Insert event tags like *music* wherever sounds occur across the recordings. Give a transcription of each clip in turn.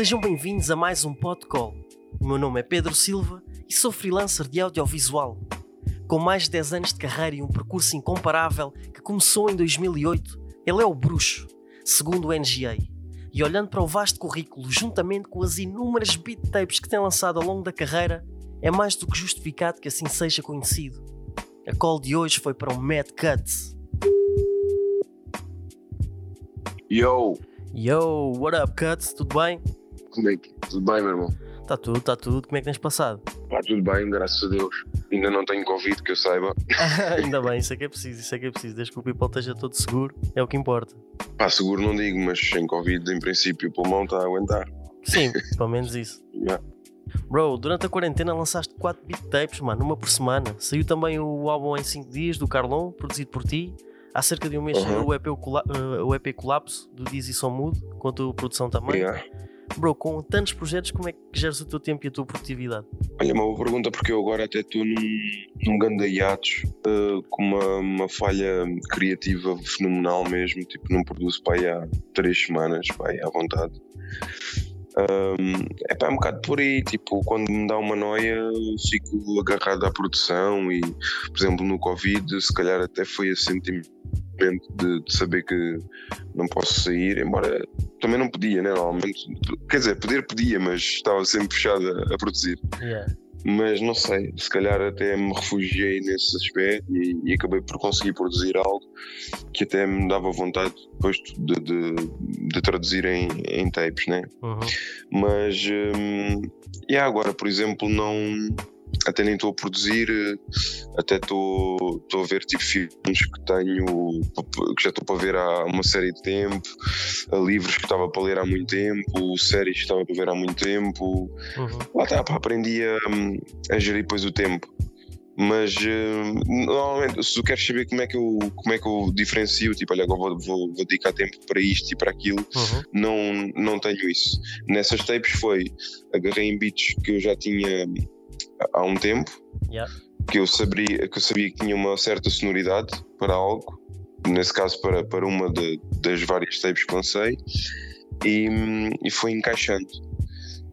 Sejam bem-vindos a mais um Podcall. O meu nome é Pedro Silva e sou freelancer de audiovisual. Com mais de 10 anos de carreira e um percurso incomparável que começou em 2008, ele é o bruxo, segundo o NGA. E olhando para o vasto currículo, juntamente com as inúmeras beat tapes que tem lançado ao longo da carreira, é mais do que justificado que assim seja conhecido. A call de hoje foi para o Mad Cuts. Yo, Yo, what up, Cuts? Tudo bem? Como é que? Tudo bem, meu irmão? Tá tudo, tá tudo. Como é que tens passado? Pá, tudo bem, graças a Deus. Ainda não tenho Covid, que eu saiba. *laughs* Ainda bem, isso é que é preciso, isso é que é preciso. Desde que o people esteja todo seguro, é o que importa. Pá, seguro não digo, mas sem Covid, em princípio, o pulmão está a aguentar. Sim, *laughs* pelo menos isso. Yeah. Bro, durante a quarentena lançaste 4 beat tapes, mano, uma por semana. Saiu também o álbum em 5 dias do Carlon, produzido por ti. Há cerca de um mês Uhum. saiu o EP, o, eh, Colapso, do Dizzy Som Mudo, com a tua produção também. Yeah. Bro, com tantos projetos, como é que geres o teu tempo e a tua produtividade? Olha, uma boa pergunta, porque eu agora até estou num, num ganda hiatus, eh, com uma, uma falha criativa fenomenal mesmo. Tipo, não produzo para aí há três semanas, pá, aí à vontade. Ahm, é pá, é um bocado por aí, tipo, quando me dá uma noia, fico agarrado à produção e, por exemplo, no Covid, se calhar até foi esse sentimento de, de saber que não posso sair, embora também não podia, né? Normalmente, quer dizer, poder podia, mas estava sempre fechado a, a produzir Yeah. mas não sei, se calhar até me refugiei nesse aspecto e, e acabei por conseguir produzir algo que até me dava vontade depois de, de, de traduzir em, em tapes, né? Uhum. Mas hum, e agora, por exemplo, não até nem estou a produzir, até estou a ver tipo filmes que tenho que já estou para ver há uma série de tempo, livros que estava para ler há muito tempo, séries que estava para ver há muito tempo, Uhum. Lá está, pá, aprendi a, a gerir depois o tempo. Mas eh, normalmente, se tu queres saber como é que eu, como é que eu diferencio, tipo, olha, agora vou, vou, vou dedicar tempo para isto e para aquilo, Uhum. não, não tenho isso. Nessas tapes foi, agarrei em beats que eu já tinha há um tempo, Yeah. que eu sabia que, eu sabia que tinha uma certa sonoridade para algo, nesse caso para, para uma de- das várias tapes que lancei, e, e foi encaixando.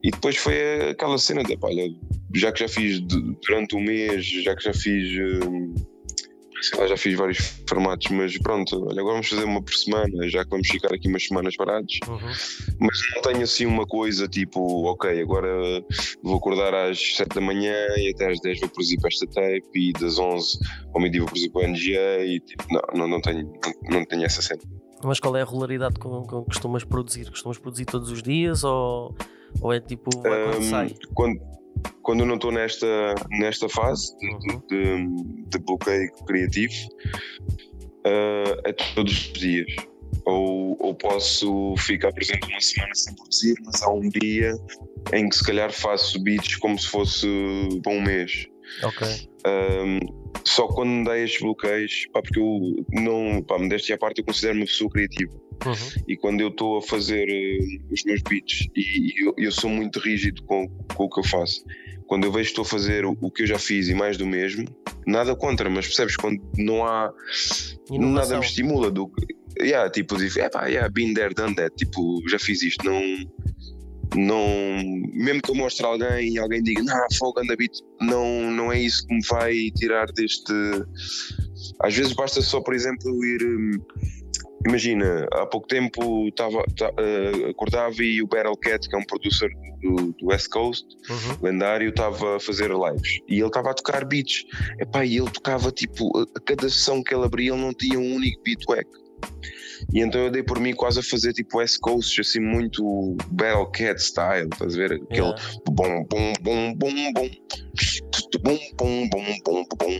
E depois foi aquela cena de, pá, olha, já que já fiz durante um mês, já que já fiz, hum, sei lá, já fiz vários formatos, mas pronto, olha, agora vamos fazer uma por semana, já que vamos ficar aqui umas semanas parados, Uhum. mas não tenho assim uma coisa tipo, ok, agora vou acordar às 7 da manhã e até às 10 vou produzir para esta tape e das 11 ao meio-dia vou produzir para o NGA e tipo, não, não, não, tenho, não, não tenho essa cena. Mas qual é a regularidade com que costumas produzir? Costumas produzir todos os dias ou, ou é tipo vai quando Hum, sai? quando, quando eu não estou nesta, nesta fase de, Uhum. de, de bloqueio criativo, ah, é todos os dias. Ou, ou posso ficar, por exemplo, uma semana sem produzir, mas há um dia em que se calhar faço beats como se fosse para um mês. Ok. Um, só quando me dei estes bloqueios, pá, porque eu não, pá, modéstia à parte, eu considero-me uma pessoa criativa. Uhum. E quando eu estou a fazer eh, os meus beats, e, e eu, eu sou muito rígido com, com o que eu faço, quando eu vejo que estou a fazer o, o que eu já fiz e mais do mesmo, nada contra, mas percebes quando não há nada Inovação. me estimula do que. Yeah, tipo, é pá, yeah, been there, done that, tipo, já fiz isto, não. Não, mesmo que eu mostre a alguém e alguém diga, não, fogo, anda beat, não, não é isso que me vai tirar deste. Às vezes basta só, por exemplo, ir. Imagina, há pouco tempo tava, ta- eh, acordava e o Battle Cat, que é um producer do, do West Coast, Uhum. lendário, estava a fazer lives e ele estava a tocar beats. Epá, e ele tocava tipo, a, a cada sessão que ele abria, ele não tinha um único beat wack. E então eu dei por mim quase a fazer tipo West Coast, assim, muito Battle Cat style, estás a ver? Aquele Yeah. bom, bom, bom, bom, bom, bom, bom, bom, bom, bom.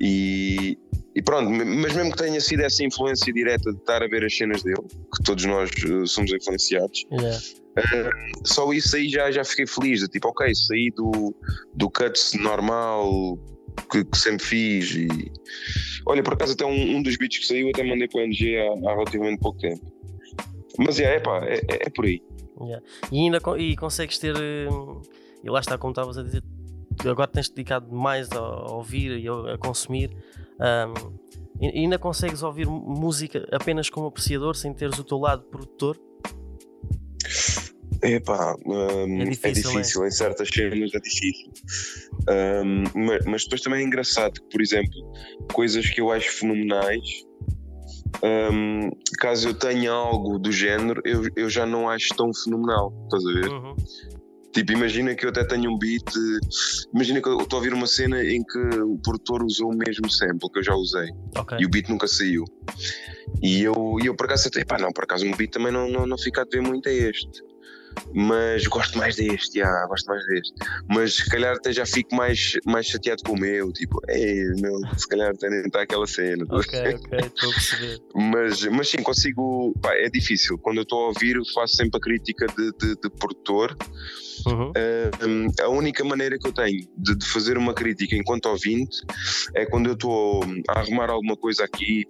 E, e pronto, mas mesmo que tenha sido essa influência direta de estar a ver as cenas dele, que todos nós eh, somos influenciados, Yeah. só isso aí já, já fiquei feliz. De, tipo, ok, saí do, do cuts normal que, que sempre fiz. E olha, por acaso, até um, um dos beats que saiu, até mandei para o NG há, há relativamente pouco tempo. Mas é, é pá, é, é, é por aí. Yeah. E ainda e consegues ter. hum, E lá está, como estavas a dizer, agora tens dedicado mais a, ouvir e a, consumir. e ainda consegues ouvir música apenas como apreciador, sem teres o teu lado produtor? Epá, um, É é difícil, difícil, é? em certas cenas é difícil. Um, mas, mas depois também é engraçado que, por exemplo, coisas que eu acho fenomenais, um, caso eu tenha algo do género, eu, eu já não acho tão fenomenal. Estás a ver? Uhum. Tipo, imagina que eu até tenho um beat. Imagina que eu estou a ouvir uma cena em que o produtor usou o mesmo sample que eu já usei Ok. e o beat nunca saiu. E eu, e eu por acaso até, pá, não, por acaso um beat também não, não, não fica a ver muito a este. Mas gosto mais deste, já, gosto mais deste. Mas se calhar até já fico mais, mais chateado com o meu, tipo, ei, meu, se calhar até nem está aquela cena. Ok, ok, estou a perceber. Mas, mas sim, consigo. Pá, é difícil. Quando eu estou a ouvir, eu faço sempre a crítica de, de, de produtor. Uhum. Hum, a única maneira que eu tenho de, de fazer uma crítica enquanto ouvinte é quando eu estou a arrumar alguma coisa aqui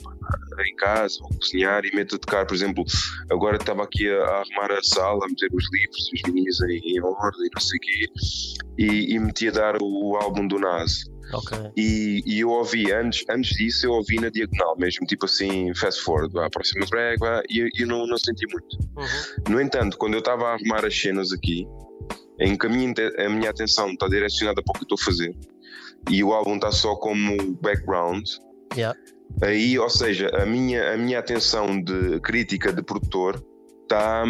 em casa, ou cozinhar e meto a tocar, por exemplo, agora estava aqui a, a arrumar a sala, a meter os livros e os vinhos em, em ordem, não sei o quê, e, e meti a dar o, álbum do Nas. Ok. E, e eu ouvi, antes, antes disso, eu ouvi na diagonal mesmo, tipo assim, fast forward, vá, próxima vá, e eu, não, não senti muito. Uhum. No entanto, quando eu estava a arrumar as cenas aqui, em que a minha, a minha atenção está direcionada para o que estou a fazer e o álbum está só como background, Yeah. aí, ou seja, a minha, a minha atenção de crítica de produtor está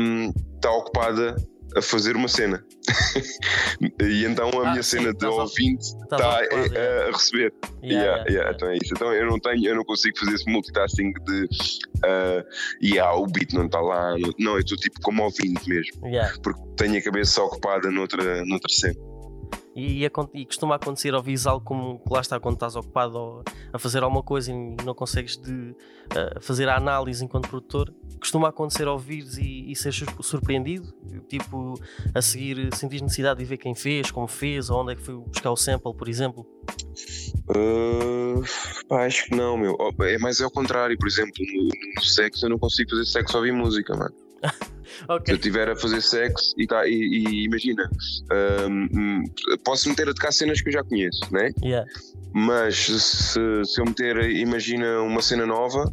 tá ocupada a fazer uma cena. *laughs* e então a Ah, minha sim, cena de ouvinte está yeah. a, a receber. Yeah, Yeah, yeah, Então é isso. Então eu não tenho, eu não consigo fazer esse multitasking de uh, yeah, o beat não está lá. Não, eu estou tipo como ouvinte mesmo, porque tenho a cabeça ocupada noutra, noutra cena. E, e costuma acontecer ouvires algo como lá está quando estás ocupado a fazer alguma coisa e não consegues de, ah, fazer a análise enquanto produtor. Costuma acontecer ouvires e, e seres sur- surpreendido, tipo a seguir sentir necessidade de ver quem fez, como fez, ou onde é que foi buscar o sample, por exemplo. Uh, pá, acho que não, meu. Oh, É mais ao contrário, por exemplo, no, no sexo eu não consigo fazer sexo ouvir música, mano. *laughs* Se Ok. eu estiver a fazer sexo e, tá, e, e imagina, um, hum, posso meter a tocar cenas que eu já conheço, né? Yeah. Mas se, se eu meter, imagina, uma cena nova,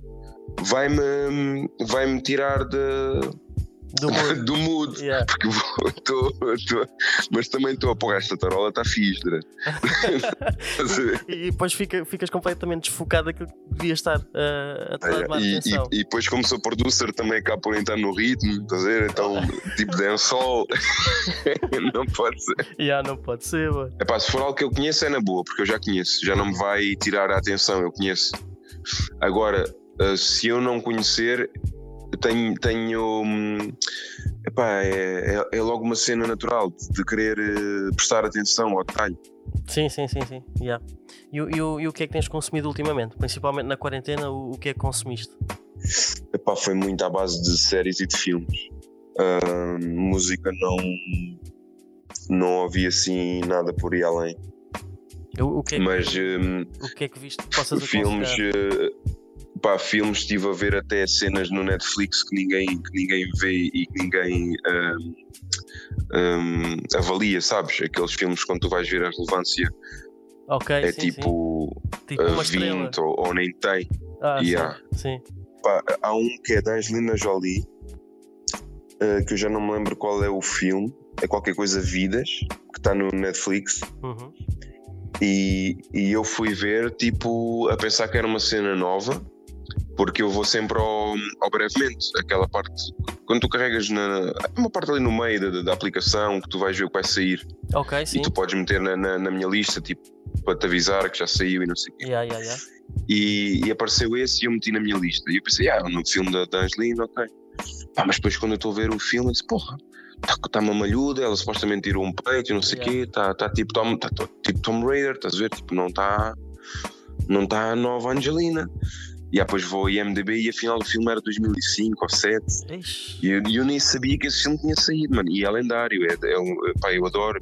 vai-me vai -me tirar de, Do *laughs* mundo. do mood. Yeah. Porque vou, tô, tô- mas também estou a pôr esta tarola, está fixe, né? *laughs* Ver? E depois fica, ficas completamente desfocado daquilo que devia estar ah, a tomar mais e, atenção. e, e depois, como sou producer, também acabo por entrar no ritmo, estás a ver? Então, *laughs* tipo, dancehall, não pode ser. Yeah, não pode ser, mano. Epá, se for algo que eu conheço, é na boa, porque eu já conheço, já não me vai tirar a atenção, eu conheço. Agora, eh, se eu não conhecer, tenho. tenho hum, epá, é, é, é logo uma cena natural de, querer eh, prestar atenção ao detalhe. Sim, sim, sim, sim. Yeah. E, o- e, o- e o que é que tens consumido ultimamente? Principalmente na quarentena, o, o que é que consumiste? Epá, foi muito à base de séries e de filmes. Ah, música não. Não ouvi assim nada por aí além. O, o que é que, Mas hum, o que é que viste possas filmes. aconselhar? Pá, filmes estive a ver até cenas no Netflix que ninguém, que ninguém vê e que ninguém hum, hum, avalia, sabes? Aqueles filmes quando tu vais ver a relevância Ok, é sim, tipo sim. Tipo uma estrela. 20 ou, ou nem tem. Ah, Yeah. sim, sim. Pá, há um que é da Angelina Jolie, eh, que eu já não me lembro qual é o filme, é qualquer coisa Vidas, que está no Netflix. Uhum. E, e eu fui ver, tipo, a pensar que era uma cena nova, porque eu vou sempre ao, ao brevemente, aquela parte, quando tu carregas na. Há uma parte ali no meio da, da aplicação que tu vais ver o que vai sair Ok, sim. e tu podes meter na, na, na minha lista, tipo, para te avisar que já saiu e não sei o quê. Yeah, yeah, yeah. E, e apareceu esse e eu meti na minha lista. E eu pensei, ah, no filme da, da Angelina, ok. Pá, mas depois quando eu estou a ver o filme, eu disse, porra, está tá uma malhuda, ela supostamente tirou um peito e não sei o quê, está tá tipo, Tom, tá, tá tipo Tom Raider, estás a ver? Tipo, não está não tá a nova Angelina. E depois vou ao IMDB e afinal o filme era 2005 ou 2007. Ixi. E eu, eu nem sabia que esse filme tinha saído, mano. E é lendário. É, é um, pá, eu adoro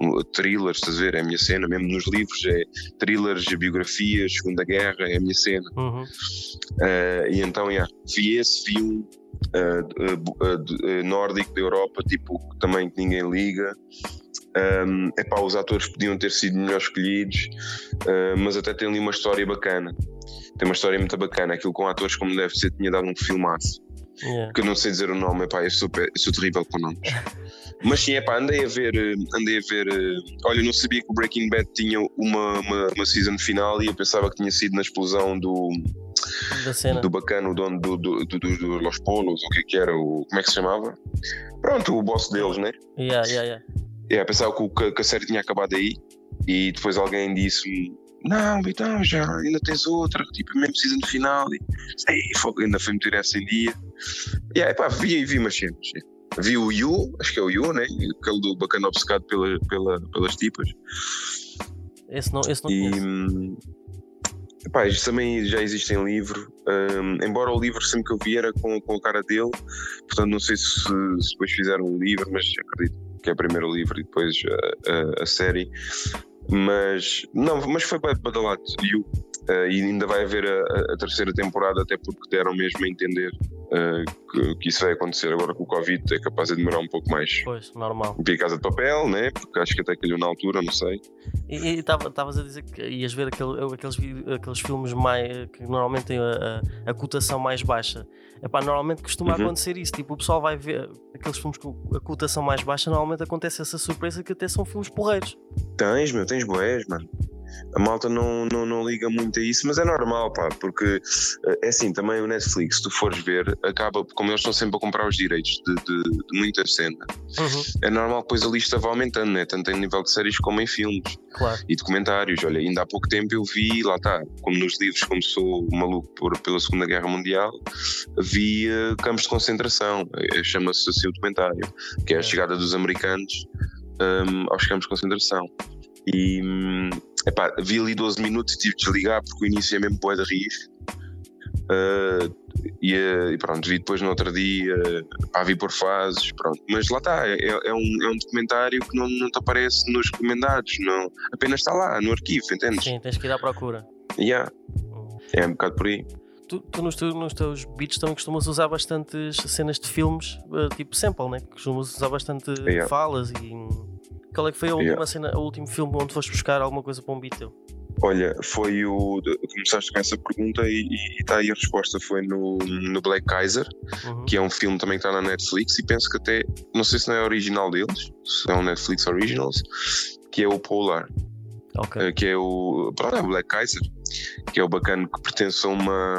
um, thrillers, estás a ver? É a minha cena, mesmo nos livros. É thrillers, biografias, Segunda Guerra, é a minha cena. Uhum. Uh, e então, yeah, vi esse filme uh, uh, uh, nórdico da Europa, tipo, também que ninguém liga. Um, epá, os atores podiam ter sido melhor escolhidos, uh, mas até tem ali uma história bacana. Tem uma história muito bacana. Aquilo com atores como deve ser tinha dado um filmaço. Yeah. que eu não sei dizer o nome, epá, eu sou, eu sou terrível com nomes. *laughs* Mas sim, epá, andei a ver, eh, andei a ver. eh, Olha, eu não sabia que o Breaking Bad tinha uma, uma, uma season final e eu pensava que tinha sido na explosão do, do bacano, o dono do, do, do, do, do Los Polos, o que é que era, o, como é que se chamava? Pronto, o boss deles, né? Yeah, yeah, yeah. É, pensava que, que, a série tinha acabado aí e depois alguém disse não, então já ainda tens outra, tipo, mesmo season final e fogo, ainda foi meter essa em dia. E aí, pá, vi e vi umas cenas. Vi o Yu, acho que é o Yu, né? Aquele do bacana obcecado pela, pela, pelas tipas. Esse não, esse não E conheço. hum, epá, isto também já existe em livro. hum, embora o livro sempre que eu vi era com, com a cara dele, portanto não sei se, se depois fizeram o livro, mas acredito que é primeiro o livro e depois a, a- a série. Mas não, mas foi bad- badalado. E, eh, e ainda vai haver a, a- terceira temporada, até porque deram mesmo a entender eh, que, que isso vai acontecer agora com o Covid, é capaz de demorar um pouco mais. Pois, normal. Vi Casa de Papel, né? Porque acho que até calhou na altura, não sei. E estavas a dizer que ias ver aquele- aqueles, aqueles filmes mais, que normalmente têm a, a, a cotação mais baixa. Epá, normalmente costuma Uhum. acontecer isso. Tipo, o pessoal vai ver aqueles filmes com a cotação mais baixa. Normalmente acontece essa surpresa que até são filmes porreiros. Tens, meu, tens boés, mano. A malta não, não, não liga muito a isso, mas é normal, pá, porque eh, é assim, também o Netflix, se tu fores ver, acaba, como eles estão sempre a comprar os direitos de, de, de muita cena, Uhum, é normal que depois a lista vá aumentando, né? tanto em nível de séries como em filmes claro. e documentários. Olha, ainda há pouco tempo eu vi, lá está, como nos livros, como sou maluco por, pela Segunda Guerra Mundial, vi eh, campos de concentração, eh, chama-se assim o documentário, que é a É. chegada dos americanos hum, aos campos de concentração. E hum, epá, vi ali 12 minutos e tive de desligar porque o início é mesmo poeda rir. Uh, e, eh, e pronto, vi depois no outro dia, pá, vi por fases, pronto. Mas lá está, é, é um, é um documentário que não, não te aparece nos recomendados, não, apenas está lá, no arquivo, entendes? Sim, tens que ir à procura. Yeah, Hum. é um bocado por aí. Tu, tu nos, teus, nos teus beats também costumas usar bastantes cenas de filmes, eh, tipo sample, né? Costumas usar bastante Yeah. falas e. Qual é que foi a última Yeah. cena, o último filme onde foste buscar alguma coisa para um beat teu? Olha, foi o. Começaste com essa pergunta e está aí a resposta: foi no, no Black Kaiser, Uhum. que é um filme também que está na Netflix e penso que até. Não sei se não é original deles, se é um Netflix Originals, que é o Polar. Ok. eh, que é o, pronto, é Black Kaiser, que é o bacana que pertence a uma,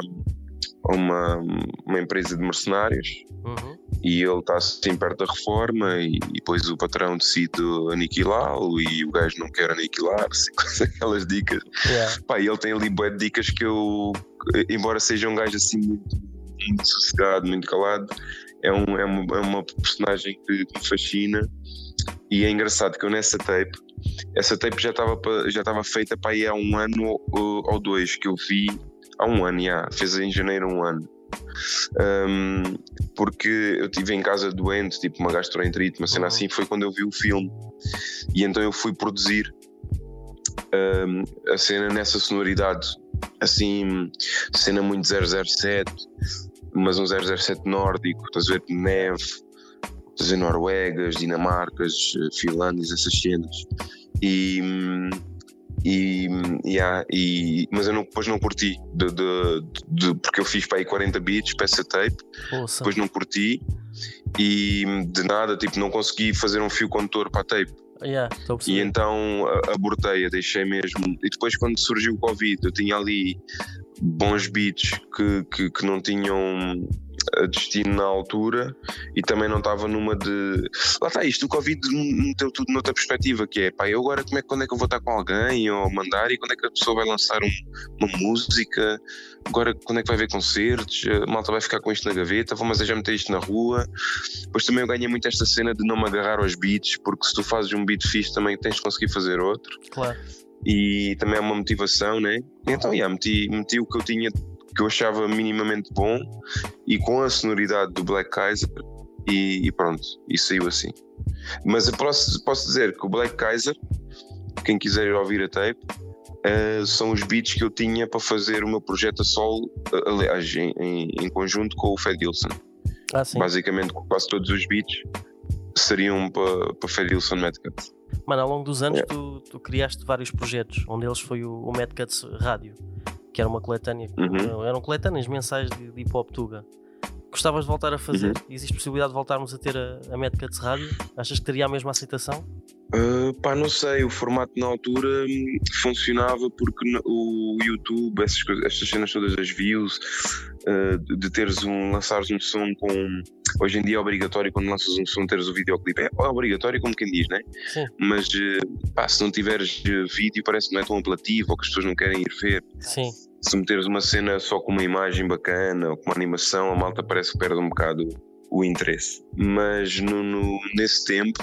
a uma, uma empresa de mercenários Uhum. e ele está assim perto da reforma e, e depois o patrão decide aniquilá-lo e o gajo não quer aniquilar-se, *laughs* aquelas dicas. Yeah. Pá, e ele tem ali bué de dicas que eu, embora seja um gajo assim muito, muito sossegado, muito calado, é, um, é, uma, é uma personagem que me fascina e é engraçado que eu nessa tape, essa tape já estava já estava feita para aí há um ano ou, ou dois que eu vi, há um ano, já, fez em janeiro um ano. Um, porque eu estive em casa doente, tipo uma gastroenterite, uma cena Uhum. assim, foi quando eu vi o filme. E então eu fui produzir um, a cena nessa sonoridade, assim, cena muito 007, mas um 007 nórdico, estás a ver, neve, ver, Noruegas, Dinamarcas, eh, Finlândias, essas cenas. E. E, yeah, e, mas eu não, depois não curti, de, de- de- porque eu fiz para aí 40 beats para essa tape, Ouça. depois não curti e de nada, tipo, não consegui fazer um fio condutor para a tape. Yeah, E então abortei, deixei mesmo. E depois, quando surgiu o Covid, eu tinha ali bons beats que, que, que não tinham a destino na altura e também não estava numa de. Lá está isto, o Covid meteu tudo noutra perspectiva, que é pá, eu agora como é, quando é que eu vou estar com alguém ou mandar e quando é que a pessoa vai lançar um- uma música, agora quando é que vai ver concertos, a malta vai ficar com isto na gaveta, vou mas já meter isto na rua. Depois também eu ganhei muito esta cena de não me agarrar aos beats, porque se tu fazes um beat fixe também tens de conseguir fazer outro Claro. E também é uma motivação, né? Então, yeah, meti, meti o que eu tinha, que eu achava minimamente bom e com a sonoridade do Black Kaiser e, e pronto, e saiu assim. Mas eu posso, posso dizer que o Black Kaiser, quem quiser ir ouvir a tape, eh, são os beats que eu tinha para fazer o meu projeto a solo, eh, aliás, em, em- em conjunto com o Fed Wilson. Ah. Basicamente, quase todos os beats seriam para, para Fed Wilson Madcap. Mano, ao longo dos anos Yeah. tu, tu criaste vários projetos. Um deles foi o, o Mad Cuts Rádio, que era uma coletânea. Uhum. Eram coletâneas mensais de, de hip hop Tuga. Gostavas de voltar a fazer? Uhum. Existe possibilidade de voltarmos a ter a, a Mad Cuts Rádio? Achas que teria a mesma aceitação? Uh, pá, não sei, o formato na altura hum, funcionava porque o YouTube, essas, estas cenas todas das views, uh, de teres um, lançares um som com. Hoje em dia é obrigatório quando lanças um som teres o videoclipe. É obrigatório, como quem diz, né? Sim. Mas uh, pá, se não tiveres vídeo, parece que não é tão apelativo ou que as pessoas não querem ir ver. Sim. Se meteres uma cena só com uma imagem bacana ou com uma animação, a malta parece que perde um bocado o interesse. Mas no, no nesse tempo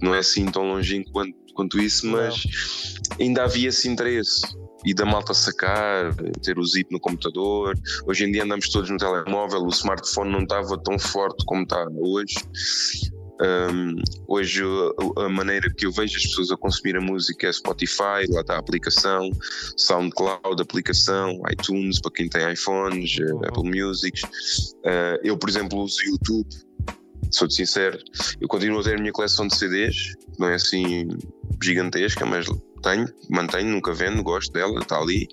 não é assim tão longínquo quanto, quanto isso, mas não. ainda havia esse interesse. E da malta sacar, ter o zip no computador. Hoje em dia andamos todos no telemóvel, o smartphone não estava tão forte como está hoje. Um, hoje a, maneira que eu vejo as pessoas a consumir a música é Spotify, lá está a aplicação, SoundCloud, aplicação, iTunes para quem tem iPhones, uhum. Apple Music. Uh, eu, por exemplo, uso YouTube sou-te sincero, eu continuo a ter a minha coleção de CDs, não é assim gigantesca, mas tenho, mantenho, nunca vendo, gosto dela, está ali.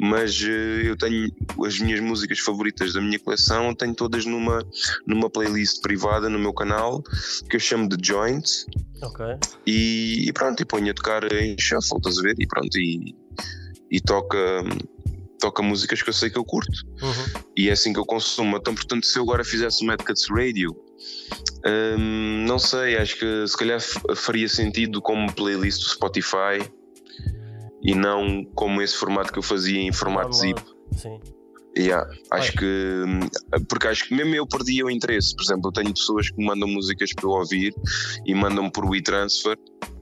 Mas uh, eu tenho as minhas músicas favoritas da minha coleção, tenho todas numa, numa playlist privada no meu canal que eu chamo de Joints. Ok. E, e pronto, e ponho a tocar em shuffle, estás a ver? E pronto, e, e toca toca músicas que eu sei que eu curto. Uhum. E é assim que eu consumo. Então, portanto, se eu agora fizesse o Mad Cuts Radio, hum, não sei, acho que se calhar faria sentido como playlist do Spotify e não como esse formato que eu fazia em formato zip. Sim. Yeah, acho que porque acho que mesmo eu perdi o interesse. Por exemplo, eu tenho pessoas que me mandam músicas para eu ouvir e mandam por WeTransfer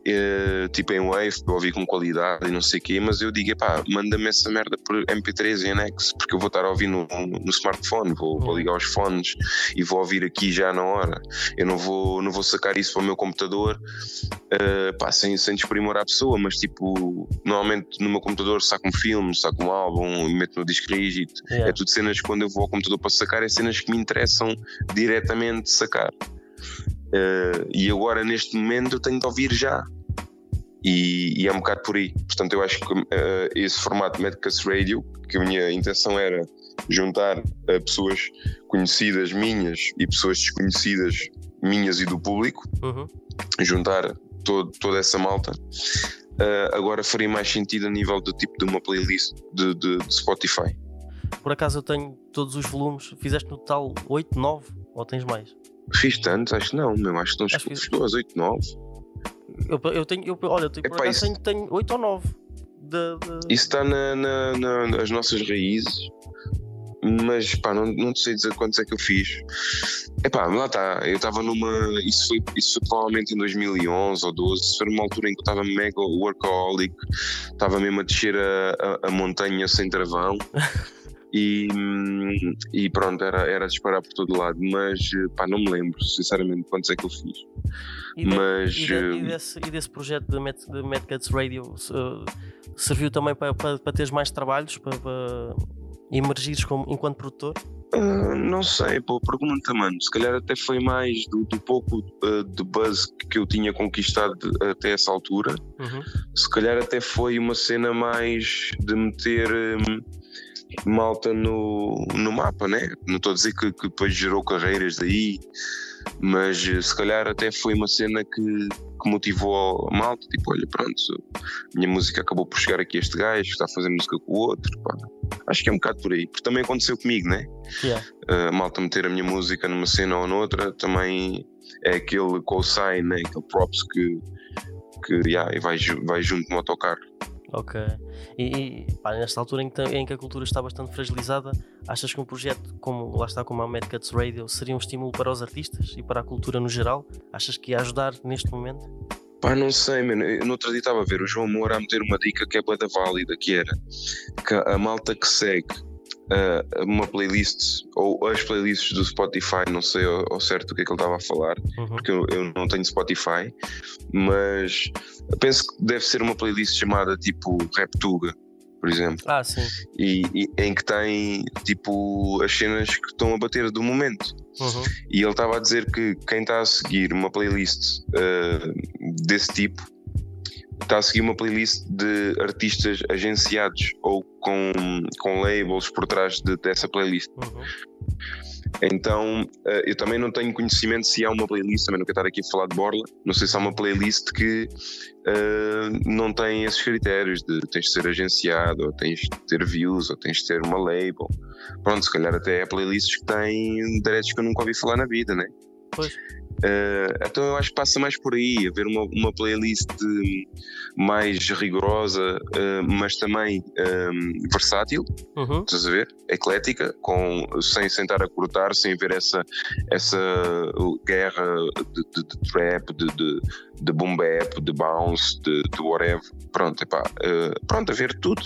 uh, tipo em Wave, para ouvir com qualidade e não sei o quê, mas eu digo, pá, manda-me essa merda por MP3 em anexo, porque eu vou estar a ouvir no, no smartphone, vou, vou, ligar os fones e vou ouvir aqui já na hora. Eu não vou, não vou sacar isso para o meu computador, uh, pá, sem, sem desprimorar a pessoa, mas tipo, normalmente no meu computador saco um filme, saco um álbum, meto no disco rígido, yeah. é tudo cenas que quando eu vou ao computador para sacar, é cenas que me interessam diretamente sacar. Uh, e agora neste momento eu tenho de ouvir já e, e, é um bocado por aí. Portanto, eu acho que uh, esse formato Medicus Radio, que a minha intenção era juntar uh, pessoas conhecidas minhas e pessoas desconhecidas minhas e do público, uhum. juntar todo, toda essa malta. Uh, agora faria mais sentido a nível do tipo de uma playlist de, de, de, Spotify. Por acaso eu tenho todos os volumes, fizeste no total 8, 9 ou tens mais? Fiz tantos, acho que não, mesmo, acho que não acho que... 8, 9. Eu, eu tenho, eu, olha, eu tenho, Epá, por isso... tenho, tenho 8 ou 9. De, de... Isso está na, na, na, nas nossas raízes, mas pá, não, não sei dizer quantos é que eu fiz. Epá, lá está, eu estava numa. Isso foi, isso foi provavelmente em 2011 ou 12. Isso foi numa altura em que eu estava mega workaholic, estava mesmo a descer a, a, a montanha sem travão. *laughs* E, e, pronto, era, era disparar por todo lado, mas pá, não me lembro sinceramente quantos é que eu fiz. E, de, mas, e, de, e, eh, desse, e desse projeto de Mad, de Mad Cuts Radio uh, serviu também para, para, para teres mais trabalhos, para, para emergires como, enquanto produtor? Uh, não sei, pô, pergunta, mano. Se calhar até foi mais do, do pouco uh, de buzz que eu tinha conquistado até essa altura. Uhum. Se calhar até foi uma cena mais de meter. Um, malta no, no mapa, né? Não estou a dizer que, que depois gerou carreiras daí, mas eh, se calhar até foi uma cena que, que motivou a malta, tipo, olha, pronto, minha música acabou por chegar aqui a este gajo, está a fazer música com o outro, pá. Acho que é um bocado por aí, porque também aconteceu comigo, né? Yeah. Uh, a malta meter a minha música numa cena ou noutra, também é aquele co-sign, né? aquele props que, que yeah, vai, vai junto no autocarro. Ok. E, e pá, nesta altura em que, em que, a cultura está bastante fragilizada, achas que um projeto como, lá está, como a Mad Cuts Radio seria um estímulo para os artistas e para a cultura no geral? Achas que ia ajudar neste momento? Pá, não sei, mano. Eu dia estava a ver o João Moura a meter uma dica que é boa válida, que era que a malta que segue uh, uma playlist ou as playlists do Spotify, não sei ao, ao certo o que é que ele estava a falar, uhum. porque eu, eu, não tenho Spotify, mas penso que deve ser uma playlist chamada tipo Reptuga, por exemplo. Ah, sim. E, e, em que tem tipo as cenas que estão a bater do momento. Uhum. E ele estava a dizer que quem está a seguir uma playlist uh, desse tipo está a seguir uma playlist de artistas agenciados ou com, com labels por trás de, dessa playlist. Uhum. Então, uh, eu também não tenho conhecimento se há uma playlist, também não quero estar aqui a falar de borla, não sei se há uma playlist que uh, não tem esses critérios de tens de ser agenciado, ou tens de ter views, ou tens de ter uma label. Pronto, se calhar até há playlists que têm direitos que eu nunca ouvi falar na vida, né? Pois. Uh, então eu acho que passa mais por aí, haver uma, uma playlist mais rigorosa, uh, mas também um, ehm, versátil, uhum. estás a ver? Eclética, com, sem sentar a cortar, sem ver essa, essa guerra de, de, de trap, de, de, de boom bap, de bounce, de, de whatever. Pronto, epá, uh, pronto, a ver tudo.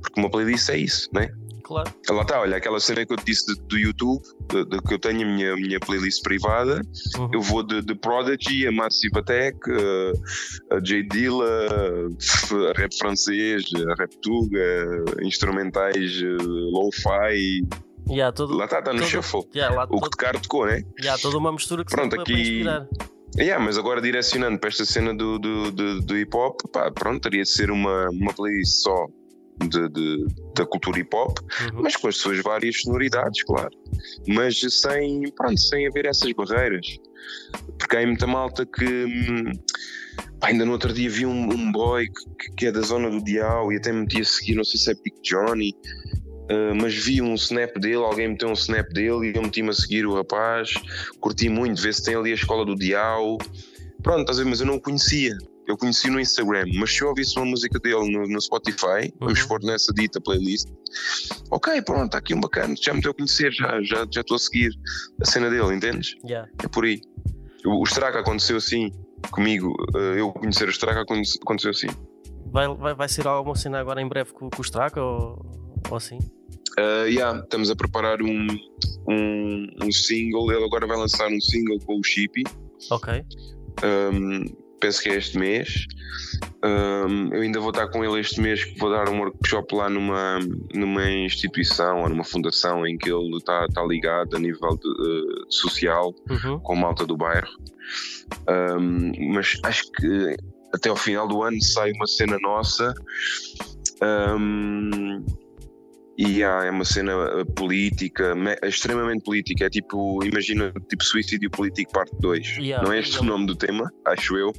Porque uma playlist é isso, né? Claro. Lá está, olha, aquela cena que eu te disse do YouTube, de, de, que eu tenho a minha, minha playlist privada, uhum. eu vou de, de Prodigy a Massive Attack, a, a J. Dilla, a rap francês, a rap tuga, instrumentais lo-fi. Yeah, todo, lá está, está no todo, shuffle. Yeah, lá, o todo, que tocar tocou, né? Yeah, toda uma mistura que Pronto, se aqui, para inspirar. Yeah, mas agora direcionando para esta cena do, do, do, do hip hop, pá, pronto, teria de ser uma, uma playlist só de, de, da cultura hip hop, uhum. mas com as suas várias sonoridades, claro. Mas sem, pronto, sem haver essas barreiras. Porque há muita malta que. Hum, pá, ainda no outro dia vi um, um boy que, que, é da zona do Dial e até me meti a seguir, não sei se é Big Johnny. Uh, mas vi um snap dele, alguém meteu um snap dele e eu meti-me a seguir o rapaz, curti muito, ver se tem ali a escola do Dial. Pronto, estás a ver, mas eu não o conhecia eu conheci no Instagram, mas se eu ouvisse uma música dele no, no Spotify, uhum. vamos pôr nessa dita playlist, ok, pronto, está aqui um bacana, já me deu a conhecer, já, já, já estou a seguir a cena dele, entendes? Yeah. É por aí. O, o Straka aconteceu assim comigo, eh, eu conhecer o Straka aconteceu assim. Vai, vai, vai ser alguma cena agora em breve com, com o Straka ou, ou assim? Uh, yeah, estamos a preparar um, um, um single. Ele agora vai lançar um single com o Chippy. Ok. Um, penso que é este mês. Um, eu ainda vou estar com ele este mês, que vou dar um workshop lá numa, numa instituição ou numa fundação em que ele está, ligado a nível de, uh, social uhum. com malta do bairro. Um, mas acho que até ao final do ano sai uma cena nossa. Um, e há, é uma cena eh, política, extremamente política. É tipo, imagina, tipo Suicídio Político Parte 2. Yeah, Não é este o nome do tema, acho eu,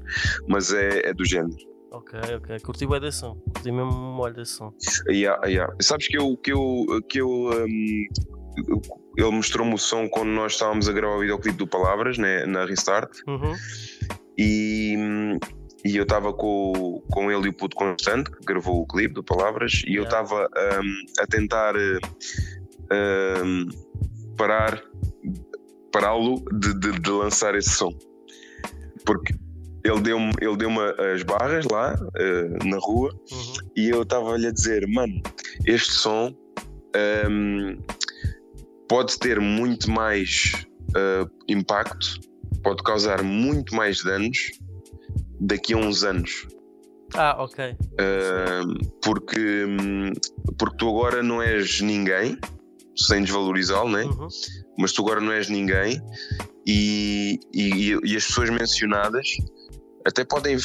mas é, é do género. Ok, ok. Curti bem desse som. Curti mesmo um molho desse som. Yeah, yeah. Sabes que eu. Que eu, que eu um, ele mostrou-me o som quando nós estávamos a gravar o videoclipe do Palavras né, na Restart. Uhum. E hum, e eu estava com, com ele e o Puto Constante, que gravou o clipe do Palavras, e eu estava um, a tentar um, parar pará-lo de, de, de, lançar esse som. Porque ele deu-me ele deu as barras lá uh, na rua uhum. e eu estava-lhe a dizer, mano, este som um, pode ter muito mais uh, impacto, pode causar muito mais danos daqui a uns anos. Ah, ok. Uh, porque, porque tu agora não és ninguém, sem desvalorizá-lo, né? Uhum. Mas tu agora não és ninguém e, e, e, as pessoas mencionadas até podem.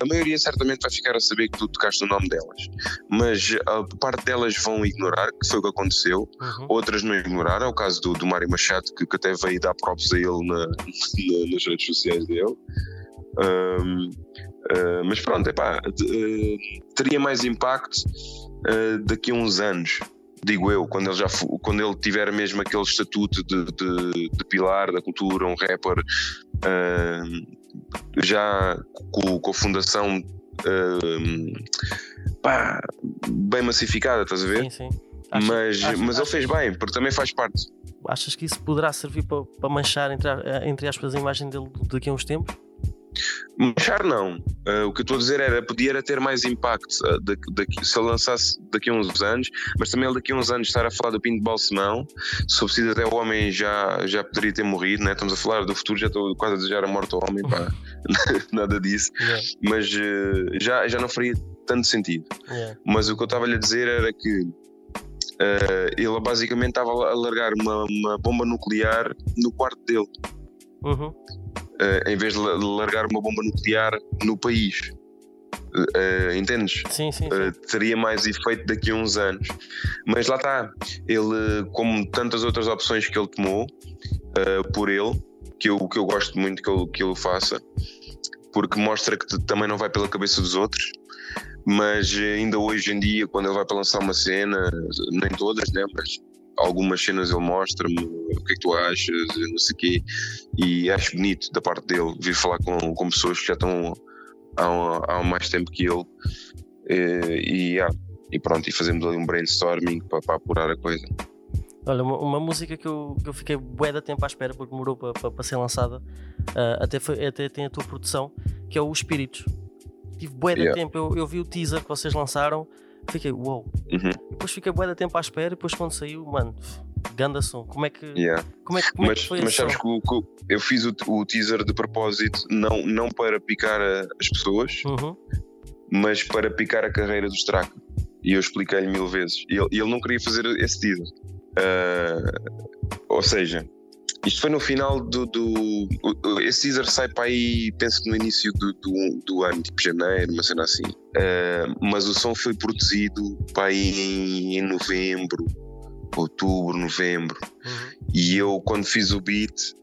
A maioria certamente vai ficar a saber que tu tocaste o nome delas, mas a parte delas vão ignorar, que foi o que aconteceu, uhum. outras não ignoraram. É o caso do, do Mário Machado, que, que até veio dar props a ele na, *laughs* na, nas redes sociais dele. Um, uh, mas pronto, epá, uh, teria mais impacto uh, daqui a uns anos, digo eu, quando ele, já quando ele tiver mesmo aquele estatuto de, de, de pilar da cultura, um rapper já com, com, a fundação pá, bem massificada, estás a ver? Sim, sim. Acho, mas acho, mas acho, ele fez bem, porque também faz parte. Achas que isso poderá servir para, para manchar, entre, entre aspas, a imagem dele daqui a uns tempos? Manchar não. Uh, o que eu estou a dizer era podia ter mais impacto uh, daqui, se ele lançasse daqui a uns anos, mas também ele daqui a uns anos estar a falar do Pinto de Balsemão, se for preciso até o homem já, já poderia ter morrido, né? estamos a falar do futuro, já estou quase a desejar a morte ao homem, pá, *laughs* nada disso, yeah. mas uh, já, já não faria tanto sentido. Yeah. Mas o que eu estava a lhe dizer era que ele basicamente estava a largar uma, uma bomba nuclear no quarto dele. Uhum uh, em vez de largar uma bomba nuclear no país. Uh, entendes? Sim, sim. sim. Uh, teria mais efeito daqui a uns anos. Mas lá está. Ele, como tantas outras opções que ele tomou uh, por ele, que eu, que eu gosto muito que ele, que ele faça, porque mostra que também não vai pela cabeça dos outros. Mas ainda hoje em dia, quando ele vai para lançar uma cena, nem todas, né? Mas algumas cenas ele mostra-me o que é que tu achas, não sei o quê, e acho bonito da parte dele vir falar com, com pessoas que já estão há, há mais tempo que ele e, e, e pronto, e fazemos ali um brainstorming para, para apurar a coisa. Olha, uma, uma, música que eu, que eu fiquei bué da tempo à espera porque demorou para, para, para ser lançada, uh, até, foi, até tem a tua produção, que é o Espíritos. Tive bué yeah. da tempo, eu, eu vi o teaser que vocês lançaram, fiquei uou. Wow. Uhum. Depois fiquei bué da tempo à espera e depois quando saiu, mano, ganda som. Como é que, yeah. como é, como mas, é que foi Mas sabes que, que, eu fiz o, o, teaser de propósito não, não para picar a, as pessoas, uhum. mas para picar a carreira do Straka. E eu expliquei-lhe mil vezes. E ele, ele não queria fazer esse teaser. Uh, ou seja, isto foi no final do. do esse teaser sai para aí, penso que no início do, do, do ano, tipo janeiro, uma cena assim. Uh, mas o som foi produzido para aí em, em novembro, outubro, novembro. Uhum. E eu, quando fiz o beat,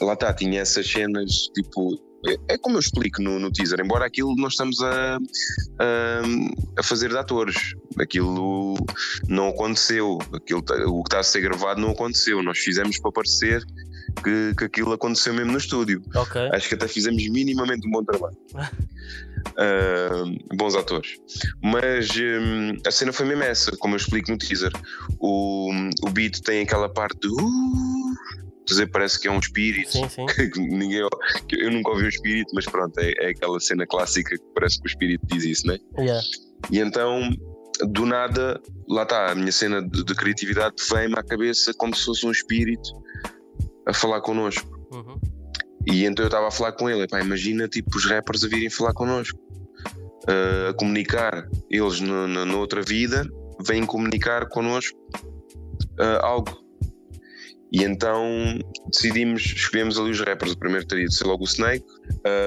lá está, tinha essas cenas tipo é, como eu explico no, no teaser, embora aquilo nós estamos a, a, a, fazer de atores, aquilo não aconteceu, aquilo, tá, o que está a ser gravado não aconteceu, nós fizemos para parecer que, que aquilo aconteceu mesmo no estúdio. Okay. Acho que até fizemos minimamente um bom trabalho. uh, *laughs* bons atores. Mas um, a cena foi mesmo essa, como eu explico no teaser. O, o beat tem aquela parte de. Uh, dizer parece que é um espírito. Sim, sim. *laughs* Que ninguém, que eu nunca ouvi um espírito, mas pronto, é, é, aquela cena clássica que parece que o espírito diz isso, né? Yeah. E então, do nada, lá está, a minha cena de, de criatividade vem-me à cabeça como se fosse um espírito a falar connosco. Uhum. E então eu estava a falar com ele, pá, imagina tipo os rappers a virem falar connosco, uh, a comunicar, eles na, outra vida vêm comunicar connosco uh, algo e então decidimos, escolhemos ali os rappers. O primeiro teria de ser logo o Snake,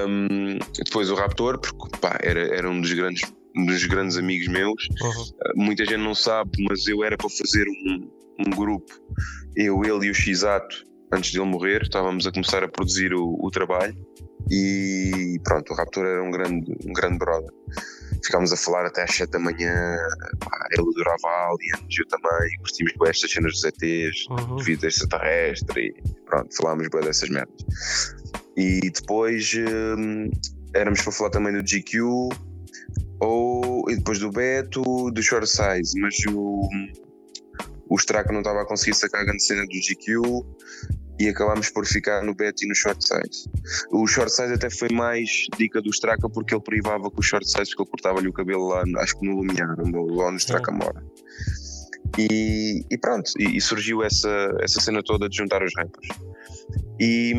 um, depois o Raptor, porque pá, era, era um dos grandes, um dos grandes amigos meus. Uhum. Uh, muita gente não sabe, mas eu era para fazer um, um grupo, eu, ele e o Xato, antes de ele morrer, estávamos a começar a produzir o, o trabalho. E pronto, o Raptor era um grande, um grande brother ficámos a falar até às 7 da manhã. Pá, ele adorava Aliens, eu também. Curtimos bem estas cenas dos ETs, uhum. de vida extraterrestre. E pronto, falámos bem dessas merdas. E depois hum, éramos para falar também do GQ, ou, e depois do Beto, do Short Size, mas o, o Straco não estava a conseguir sacar a grande cena do GQ e acabámos por ficar no bet e no short size. O short size até foi mais dica do Straka porque ele privava com o short size porque ele cortava-lhe o cabelo lá, acho que no Lumiar, lá no Straka mora. E, e pronto, e, e, surgiu essa, essa cena toda de juntar os rappers. E,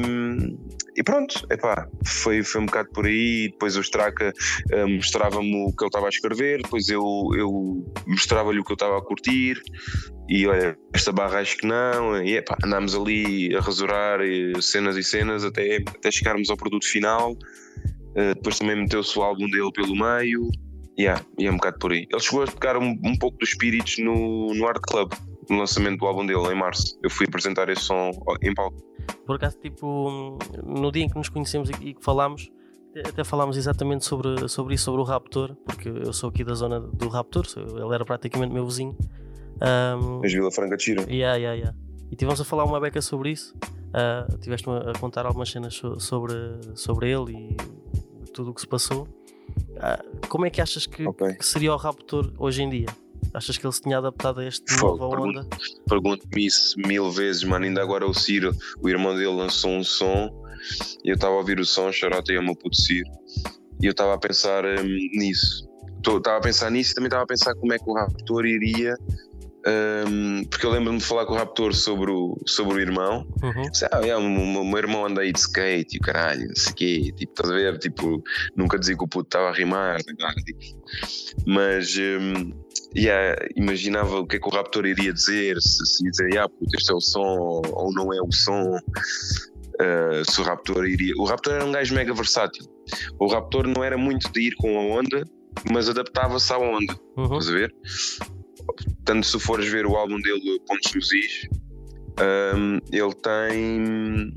e pronto, epá, foi, foi um bocado por aí. Depois o Straka uh, mostrava-me o que ele estava a escrever, depois eu, eu mostrava-lhe o que eu estava a curtir. E olha, esta barra acho que não. E epá, andámos ali a rasurar cenas e cenas até, até chegarmos ao produto final. Uh, depois também meteu-se o álbum dele pelo meio. Yeah, e é um bocado por aí. Ele chegou a tocar um, um pouco dos espíritos no, no Art Club, no lançamento do álbum dele, em março. Eu fui apresentar esse som em palco. Por acaso, tipo, no dia em que nos conhecemos e que falámos, até falámos exatamente sobre, sobre isso, sobre o Raptor, porque eu sou aqui da zona do Raptor, ele era praticamente meu vizinho. Um, Mas Vila Franca Tira. Yeah, yeah, yeah. E tivemos a falar uma beca sobre isso. Uh, Tiveste-me a contar algumas cenas sobre, sobre ele e tudo o que se passou. Ah, como é que achas que, okay. que, seria o Raptor hoje em dia? Achas que ele se tinha adaptado a este Fogo, nova onda? Pergunto-me isso mil vezes, mano. Ainda agora o Ciro, o irmão dele, lançou um som e eu estava a ouvir o som, chorota e meu puto Ciro. E eu estava a pensar um, nisso. Estava a pensar nisso e também estava a pensar como é que o Raptor iria um, porque eu lembro-me de falar com o Raptor sobre o, sobre o irmão. Uhum. Ah, é, o, o, meu irmão anda aí de skate e o caralho, não sei o quê. Tipo, estás a ver? Tipo, nunca dizia que o puto estava a rimar. Tá tipo. Mas um, yeah, imaginava o que é que o Raptor iria dizer, se, se dizer, ah, puto, este é o som ou não é o som. uh, se o Raptor iria. O Raptor era um gajo mega versátil. O Raptor não era muito de ir com a onda, mas adaptava-se à onda. Uhum. Estás a ver? Tanto se fores ver o álbum dele, Pontos nos Is, um, ele tem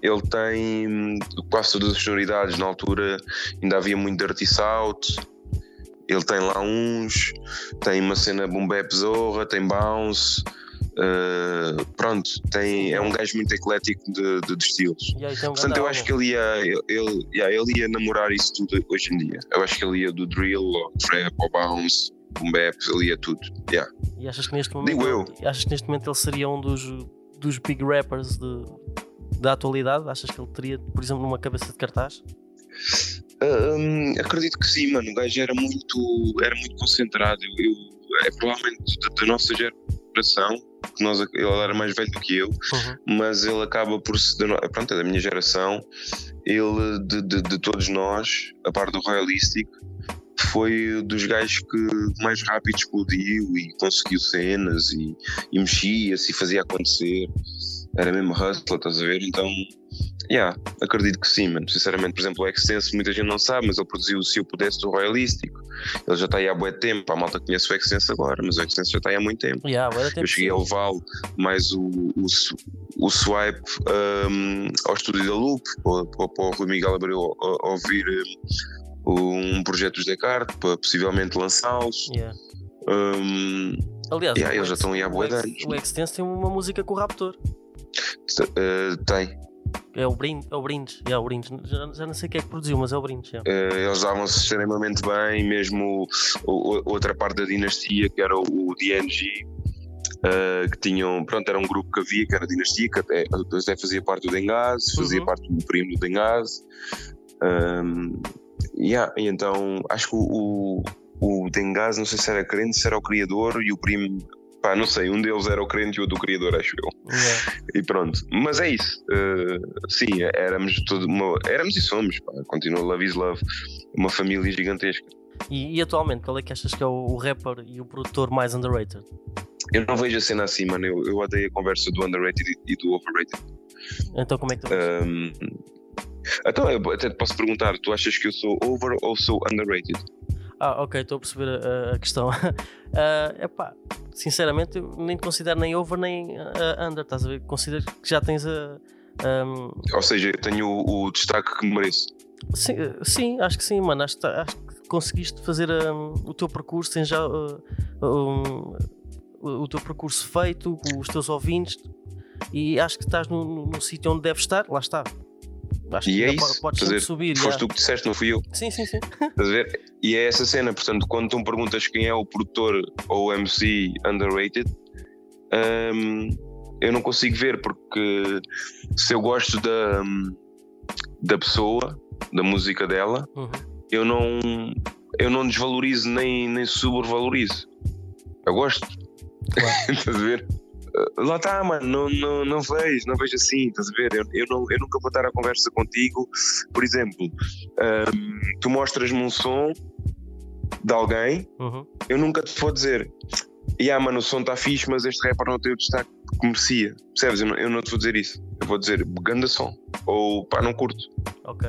ele tem quase todas as sonoridades. Na altura ainda havia muito Dirty South. Ele tem lá uns, tem uma cena boom bap zorra, tem bounce. Uh, pronto, tem, é um gajo muito eclético de, de, de estilos. Um Portanto, eu acho que ele ia, ele, yeah, ele ia namorar isso tudo hoje em dia. Eu acho que ele ia do drill, ou trap, ou bounce, boom bap, ele ia tudo. Yeah. E achas que neste momento, Digo eu. achas que neste momento ele seria um dos, dos big rappers de, da atualidade? Achas que ele teria, por exemplo, numa cabeça de cartaz? Um, acredito que sim, mano. O gajo era muito, era muito concentrado. Eu, é provavelmente da, da nossa geração, que nós, ele era mais velho do que eu, uhum. mas ele acaba por se. Pronto, é da minha geração. Ele, de, de, de todos nós, a parte do Royalistic, foi dos gajos que mais rápido explodiu e conseguiu cenas e, e mexia-se e fazia acontecer era mesmo hustler, estás a ver? Então, yeah, acredito que sim, mano. Sinceramente, por exemplo, o Extense, muita gente não sabe, mas ele produziu o Se Eu Pudesse do Royalístico. Ele já está aí há muito tempo, a malta conhece o Extense agora, mas o Extense já está aí há muito tempo. Yeah, eu cheguei ao Val mais o, o, o swipe um, ao estúdio da Loop, para, o Rui Miguel Abreu ouvir um, um projeto dos Descartes, para possivelmente lançá-los. Yeah. Um, Aliás, yeah, eles já estão aí há boa O Extense tem uma música com o Raptor. Uh, tem. É o Brindes, é o Brindes, é o Brindes. Já, já, não sei quem é que produziu, mas é o Brindes. É. Uh, eles davam-se extremamente bem, mesmo o, o, outra parte da dinastia, que era o, o DNG, uh, que tinham, pronto, era um grupo que havia, que era a dinastia, que até, até fazia parte do Dengaz, fazia uhum. parte do primo do Dengaz. Um, yeah, e então acho que o, o, o Dengaz, não sei se era crente, se era o criador, e o primo Pá, não sei, um deles era o crente e o outro o criador, acho eu. Yeah. E pronto. Mas é isso. Uh, sim, éramos todo uma, éramos e somos, pá, continua Love is Love, uma família gigantesca. E, e, atualmente, qual é que achas que é o, o, rapper e o produtor mais underrated? Eu não vejo a cena assim, mano. Eu, eu odeio a conversa do underrated e, e do overrated. Então, como é que tu? Um, então, eu até te posso perguntar: tu achas que eu sou over ou sou underrated? Ah, ok, estou a perceber a, a questão. uh, *laughs* epá, sinceramente, eu nem te considero nem over nem uh, under, estás a ver? Considero que já tens a. Um... Ou seja, eu tenho o, o, destaque que mereço. Sim, sim, acho que sim, mano. Acho, acho que conseguiste fazer um, o teu percurso, tens já uh, um, o teu percurso feito, com os teus ouvintes, e acho que estás no, no, no sítio onde deves estar, lá está. Acho e é isso. Podes dizer, subir. Foste já. tu que disseste, não fui eu. Sim, sim, sim. *laughs* Estás a ver? E é essa cena, portanto, quando tu me perguntas quem é o produtor ou o MC underrated, um, eu não consigo ver, porque se eu gosto da, da pessoa, da música dela, uhum. eu não eu não desvalorizo nem, nem sobrevalorizo. Eu gosto. Claro. *laughs* Estás a ver? Lá está, mano, não, não, não vejo, não vejo assim, estás a ver? Eu, eu, não, eu nunca vou estar a conversa contigo. Por exemplo, um, tu mostras-me um som de alguém, uhum. eu nunca te vou dizer, e yeah, mano, o som está fixe, mas este rapper não tem o destaque que merecia. Percebes? Eu não, eu não te vou dizer isso. Eu vou dizer, ganda som. Ou pá, não curto. Ok.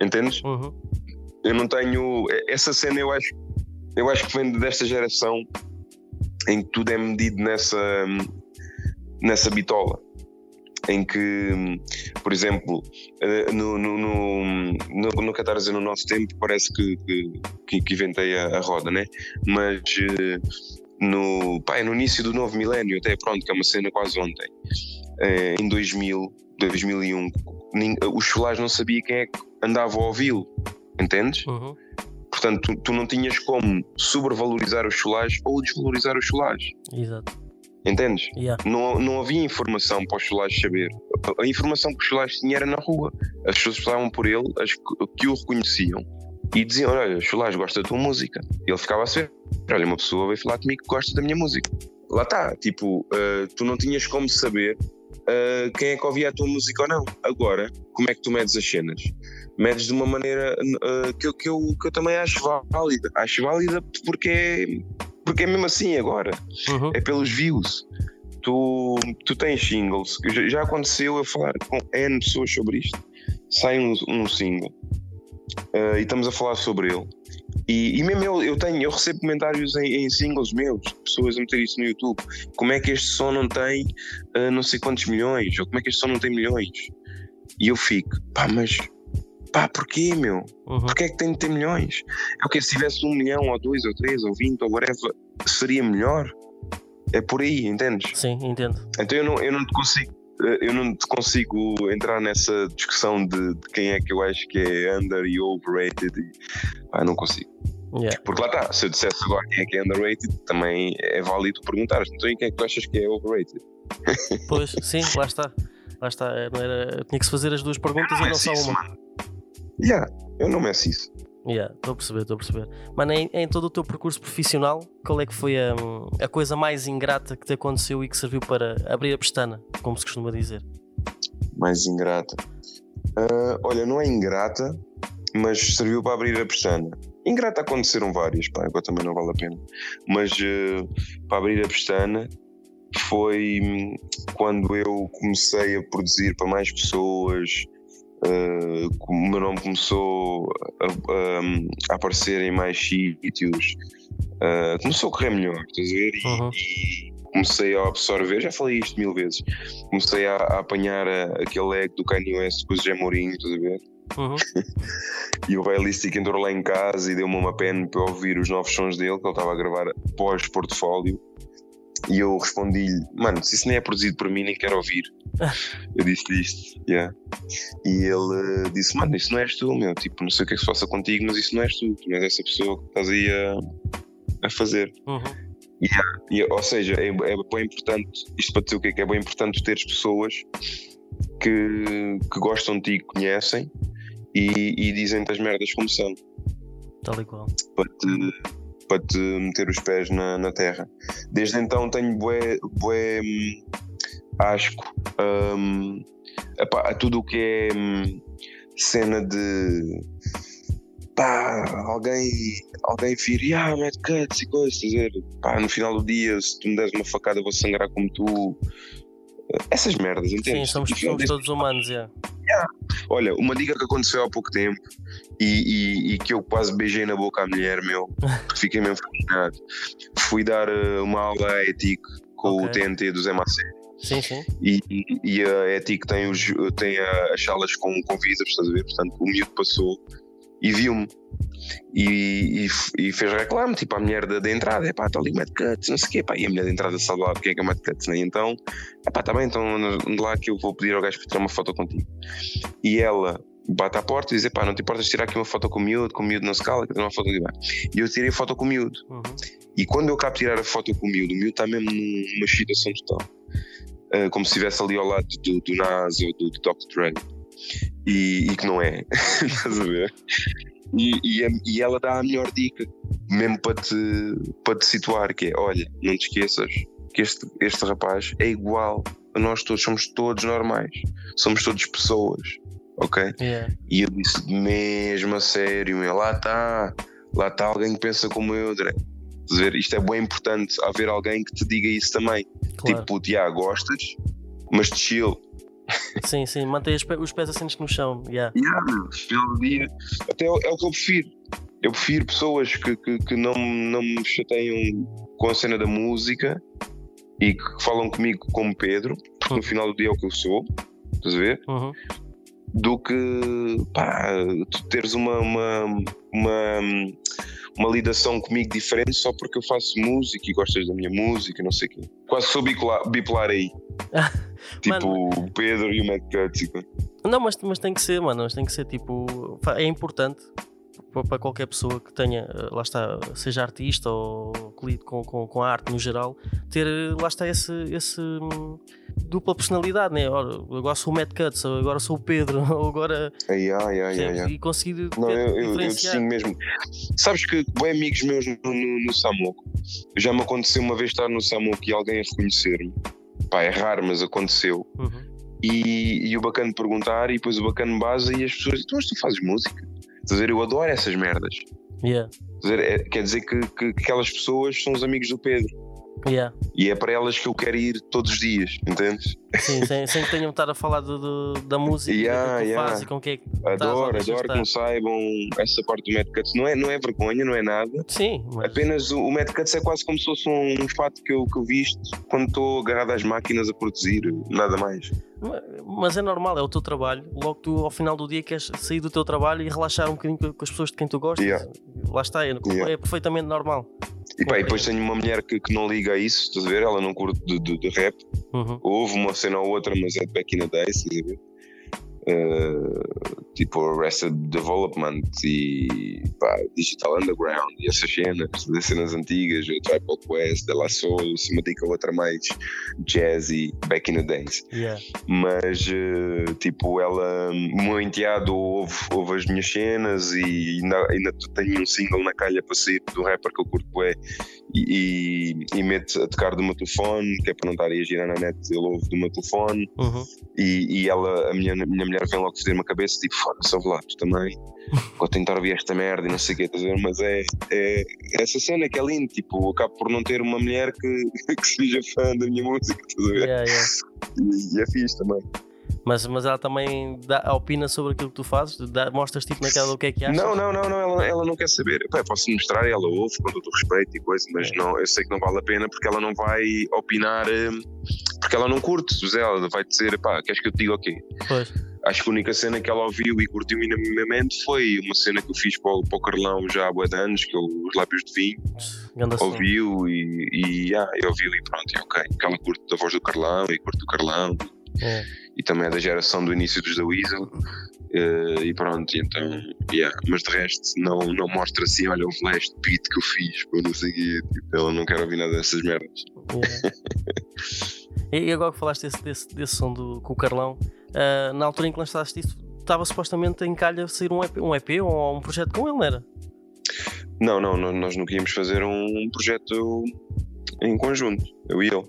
Entendes? Uhum. Eu não tenho. Essa cena eu acho, eu acho que vem desta geração em que tudo é medido nessa, nessa bitola em que, por exemplo, eh, no, no, no, no, no no nosso tempo, parece que, que, que inventei a, a, roda, né? Mas eh, no, pá, é no início do novo milénio, até pronto, que é uma cena quase ontem, eh, em 2000, 2001, os chulares não sabia quem é que andava a ouvi-lo, entendes? Uhum. Portanto, tu, tu, não tinhas como sobrevalorizar os chulares ou desvalorizar os chulares. Exato. Entendes? Yeah. Não, não havia informação para os chulares saber. A informação que os chulares tinham era na rua. As pessoas passavam por ele, as que, o reconheciam e diziam: Olha, Chulares gosta da tua música. E ele ficava a ser: Olha, uma pessoa veio falar comigo que gosta da minha música. Lá está, tipo, uh, tu não tinhas como saber uh, quem é que ouvia a tua música ou não. Agora, como é que tu medes as cenas? Medes de uma maneira uh, que, eu, que, eu, que eu também acho válida. Acho válida porque é porque é mesmo assim agora. Uhum. É pelos views. tu, tu tens singles, já, aconteceu eu falar com N pessoas sobre isto. Sai um, um single uh, e estamos a falar sobre ele. E, e mesmo eu, eu tenho, eu recebo comentários em, em, singles meus, pessoas a meter isso no YouTube. Como é que este som não tem uh, não sei quantos milhões? Ou como é que este som não tem milhões? E eu fico, pá, mas pá, porquê, meu? Uhum. Porquê é que tem de ter milhões? É o que se tivesse um milhão, ou dois, ou três, ou vinte, ou whatever, seria melhor? É por aí, entendes? Sim, entendo. Então eu não, eu não te consigo eh, eu não te consigo entrar nessa discussão de, de, quem é que eu acho que é under e overrated. E, ah, não consigo. Yeah. Porque lá está, se eu dissesse agora quem é que é underrated, também é válido perguntar. Então, e quem é que tu achas que é overrated? Pois, *laughs* sim, lá está. Lá está. Era, tinha que se fazer as duas perguntas e não só uma. Yeah, eu não meço isso. Yeah, estou a perceber, estou a perceber. Mano, em, em, todo o teu percurso profissional, qual é que foi a, a coisa mais ingrata que te aconteceu e que serviu para abrir a pestana, como se costuma dizer? Mais ingrata. Uh, olha, não é ingrata, mas serviu para abrir a pestana. Ingrata aconteceram várias, pá, agora também não vale a pena. Mas uh, para abrir a pestana foi quando eu comecei a produzir para mais pessoas, Uh, o meu nome começou a, a, a aparecer em mais sítios, uh, começou a correr melhor, estás a ver? E, uhum. e, comecei a absorver, já falei isto mil vezes, comecei a, a apanhar a, aquele ego do Kanye West com o Zé Mourinho, estás a ver? Uhum. *laughs* e o Realistic entrou lá em casa e deu-me uma pena para ouvir os novos sons dele que ele estava a gravar pós-portfólio. E eu respondi-lhe, mano, se isso nem é produzido por mim, nem quero ouvir. *laughs* eu disse-lhe isto, yeah. E ele uh, disse, mano, isso não és tu, meu, tipo, não sei o que é que se passa contigo, mas isso não és tu, tu não és essa pessoa que estás aí a, a fazer. Uhum. Yeah. E, ou seja, é, é bem importante, isto para dizer o que é que é bem importante teres pessoas que, que gostam de ti, conhecem e, e dizem-te as merdas como são. Tal e qual. Para te meter os pés na, na terra. Desde então tenho bué, bué hum, asco um, a tudo o que é hum, cena de pá, alguém, alguém vir, ah, mad cuts e coisas, dizer, pá, no final do dia, se tu me des uma facada, vou sangrar como tu. Essas merdas, entende? Sim, somos, somos todos humanos, é. Yeah. Yeah. Olha, uma dica que aconteceu há pouco tempo e, e, e, que eu quase beijei na boca à mulher, meu, fiquei mesmo fascinado. Fui dar uh, uma aula à ETIC com okay. o TNT do Zé Macé. Sim, sim. E, e a ETIC tem, os, tem as salas com, com visas, estás a ver? Portanto, o miúdo passou e viu-me. E, e, e, fez reclame, tipo, a mulher da, da entrada, é pá, está ali Mad Cuts, não sei o quê, pá, e a mulher da entrada sabe lá quem é que é Mad Cuts, né? então, é pá, tá bem, então ande lá que eu vou pedir ao gajo para tirar uma foto contigo. E ela bate à porta e diz: pá, não te importas tirar aqui uma foto com o miúdo, com o miúdo na escala, que uma foto ali E eu tirei foto com o miúdo. Uhum. E quando eu acabo de tirar a foto com o miúdo, o miúdo está mesmo numa excitação total. Uh, como se estivesse ali ao lado do, do Nas ou do, do Dr. Dre. E, e, que não é. *laughs* Estás a ver? E, e, e, ela dá a melhor dica, mesmo para te, para te situar, que é, olha, não te esqueças que este, este rapaz é igual a nós todos, somos todos normais, somos todos pessoas, ok? Yeah. E eu disse mesmo a sério, meu, lá está, lá está alguém que pensa como eu, André. Dizer, isto é bem importante haver alguém que te diga isso também. Claro. Tipo, Tiago, gostas, mas te chill Sim, sim, mantém os pés, assentes no chão. Yeah. Yeah, dia. Até é, é, o que eu prefiro. Eu prefiro pessoas que, que, que não, não me chateiam com a cena da música e que falam comigo como Pedro, porque uhum. no final do dia é o que eu sou, estás a ver? Uhum. Do que pá, tu teres uma, uma, uma, uma lidação comigo diferente só porque eu faço música e gostas da minha música, não sei o quê. Quase sou bipolar, bipolar aí. *laughs* tipo o Pedro e o Matt Cuts. Não, mas, mas tem que ser, mano. Mas tem que ser tipo. É importante para qualquer pessoa que tenha, eh, lá está, seja artista ou que lide com, com, com, a arte no geral, ter, lá está, esse, esse hum, dupla personalidade, né? Ora, agora sou o Matt Cuts, agora sou o Pedro, *laughs* ou agora. Ai, ai, ai, ai, ai. E conseguir. Não, eu, eu, eu distingo mesmo. Sabes que bem amigos meus no, no, no Samuco, já me aconteceu uma vez estar no Samuco e alguém a reconhecer-me. Pá, é raro, mas aconteceu. Uhum. E, e, o bacana perguntar, e depois o bacana base, e as pessoas, então, mas tu fazes música? Quer dizer, eu adoro essas merdas. Yeah. Quer dizer, é, quer dizer que, que, que, aquelas pessoas são os amigos do Pedro. Yeah. E é para elas que eu quero ir todos os dias, entendes? Sim, sem, *laughs* sem que tenham de estar a falar de, de- da música Yeah, que tu yeah. fazes e com o que é que estás Adoro, adoro que não saibam essa parte do Mad Cuts. Não é, não é vergonha, não é nada. Sim, mas, Apenas o, o Mad Cuts é quase como se fosse um, fato que eu, que eu visto quando estou agarrado às máquinas a produzir, nada mais. Mas é normal, é o teu trabalho. Logo tu ao final do dia queres sair do teu trabalho e relaxar um bocadinho com as pessoas de quem tu gostas. Yeah. Lá está, é, Yeah. é perfeitamente normal. E, pá, e depois tenho uma mulher que, que não liga a isso, estás a ver? Ela não curte de, de- de rap. Uhum. Houve uma cena ou outra, mas é de back in the days, estás a ver? Eh, tipo Arrested Development e pá, Digital Underground e essas cenas, das cenas antigas, o Tribal Quest, De La Soul, se me dica outra mais jazzy, back in the days. Yeah. mas eh, tipo ela o meu enteado ouve, ouve as minhas cenas e ainda, ainda tenho um single na calha para sair do rapper que eu curto bué e, e, e mete a tocar do meu telefone que é para não estar a girar na net ele ouve do meu telefone Uhum. e, e ela, a minha, a minha mulher vem logo foder-me a cabeça tipo foda-se ouve lá tu também vou tentar ouvir esta merda e não sei o que estás a ver mas é, é essa cena que é lindo tipo acabo por não ter uma mulher que, *laughs* que seja fã da minha música estás a ver Yeah, yeah. e, e é fixe também Mas, mas ela também dá, opina sobre aquilo que tu fazes? Dá, mostras tipo naquela do que é que achas? Não, não, não, não ela, ela não quer saber. Pá, posso mostrar, ela ouve com todo o respeito e coisa, mas É. não, eu sei que não vale a pena porque ela não vai opinar, hum, porque ela não curte. José, Ela vai dizer, pá, queres que eu te diga o quê? Pois. Acho que a única cena que ela ouviu e curtiu minimamente foi uma cena que eu fiz para o, para o Carlão já há bué de anos, que é os lábios de vinho. Ganda. Ouviu e, e ah, eu ouviu e pronto, ok. Porque ela curte a voz do Carlão e curte o Carlão É. e também é da geração do início dos da Weasel. eh, e pronto, então, yeah. mas de resto, não, não mostra assim: olha, o flash de beat que eu fiz, pô, não sei o quê. Tipo, ela não quer ouvir nada dessas merdas. Yeah. *laughs* e agora que falaste desse, desse, desse som do, com o Carlão, ah, na altura em que lançaste isso, estava supostamente em calha sair um EP, um EP ou um projeto com ele, não era? Não, não, não, nós nunca íamos fazer um projeto em conjunto, eu e ele.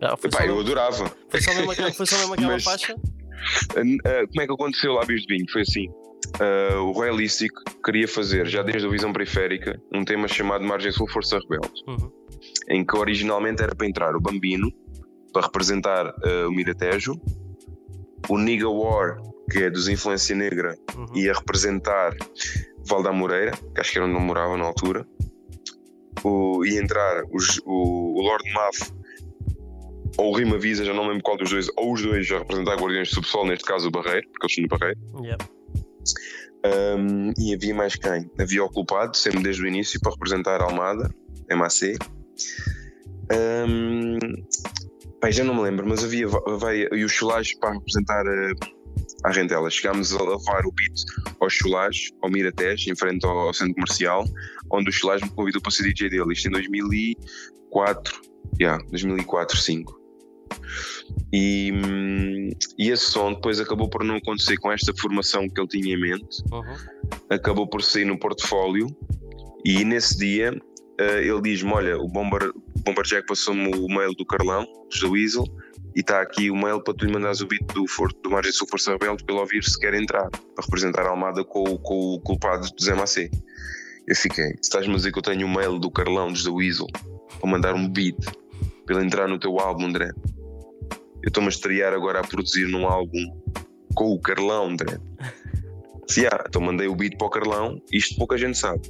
Ah, foi, Epá, só eu adorava. foi só mesmo aquela, foi só mesmo aquela Mas- faixa? Uh, como é que aconteceu Lábios de Vinho? Foi assim. uh, o Royalístico queria fazer, já desde a visão periférica, um tema chamado Margem Sul Força Rebelde, Uhum. em que originalmente era para entrar o Bambino, para representar uh, o Miratejo, o Nigga War, que é dos Influência Negra, Uhum. ia representar Valda Moreira, que acho que era onde eu morava na altura. O, ia entrar os- o, o Lord Maf ou o Rima Visa, já não lembro qual dos dois, ou os dois a representar Guardiões do Subsol, neste caso o Barreiro, porque eles são do Barreiro. Yeah. Um, e havia mais quem? Havia o Culpado, sempre desde o início, para representar Almada, MAC. Um, pá, já não me lembro, mas havia vai, e os Chulares para representar a, a Rentela. Chegámos a levar o beat aos Chulares, ao Miratés, em frente ao, ao centro comercial, onde o Chulares me convidou para ser DJ dele. Isto em 2004, yeah, 2004, 2005. E, e esse som depois acabou por não acontecer com esta formação que ele tinha em mente Uhum. acabou por sair no portfólio e nesse dia eh, ele diz-me, olha, o Bomber, o Bomber Jack passou-me o mail do Carlão, da Weasel, e está aqui o mail para tu lhe mandares o beat do, For, do Margem Sul Força Rebelde para ele ouvir se quer entrar, para representar a Almada com, com o culpado do Zé Macê. Eu fiquei, se estás-me a dizer que eu tenho o mail do Carlão, da Weasel, para mandar um beat para ele entrar no teu álbum, André. Eu estou-me a estrear agora a produzir num álbum com o Carlão, André. *laughs* Se há, então mandei o beat para o Carlão, isto pouca gente sabe.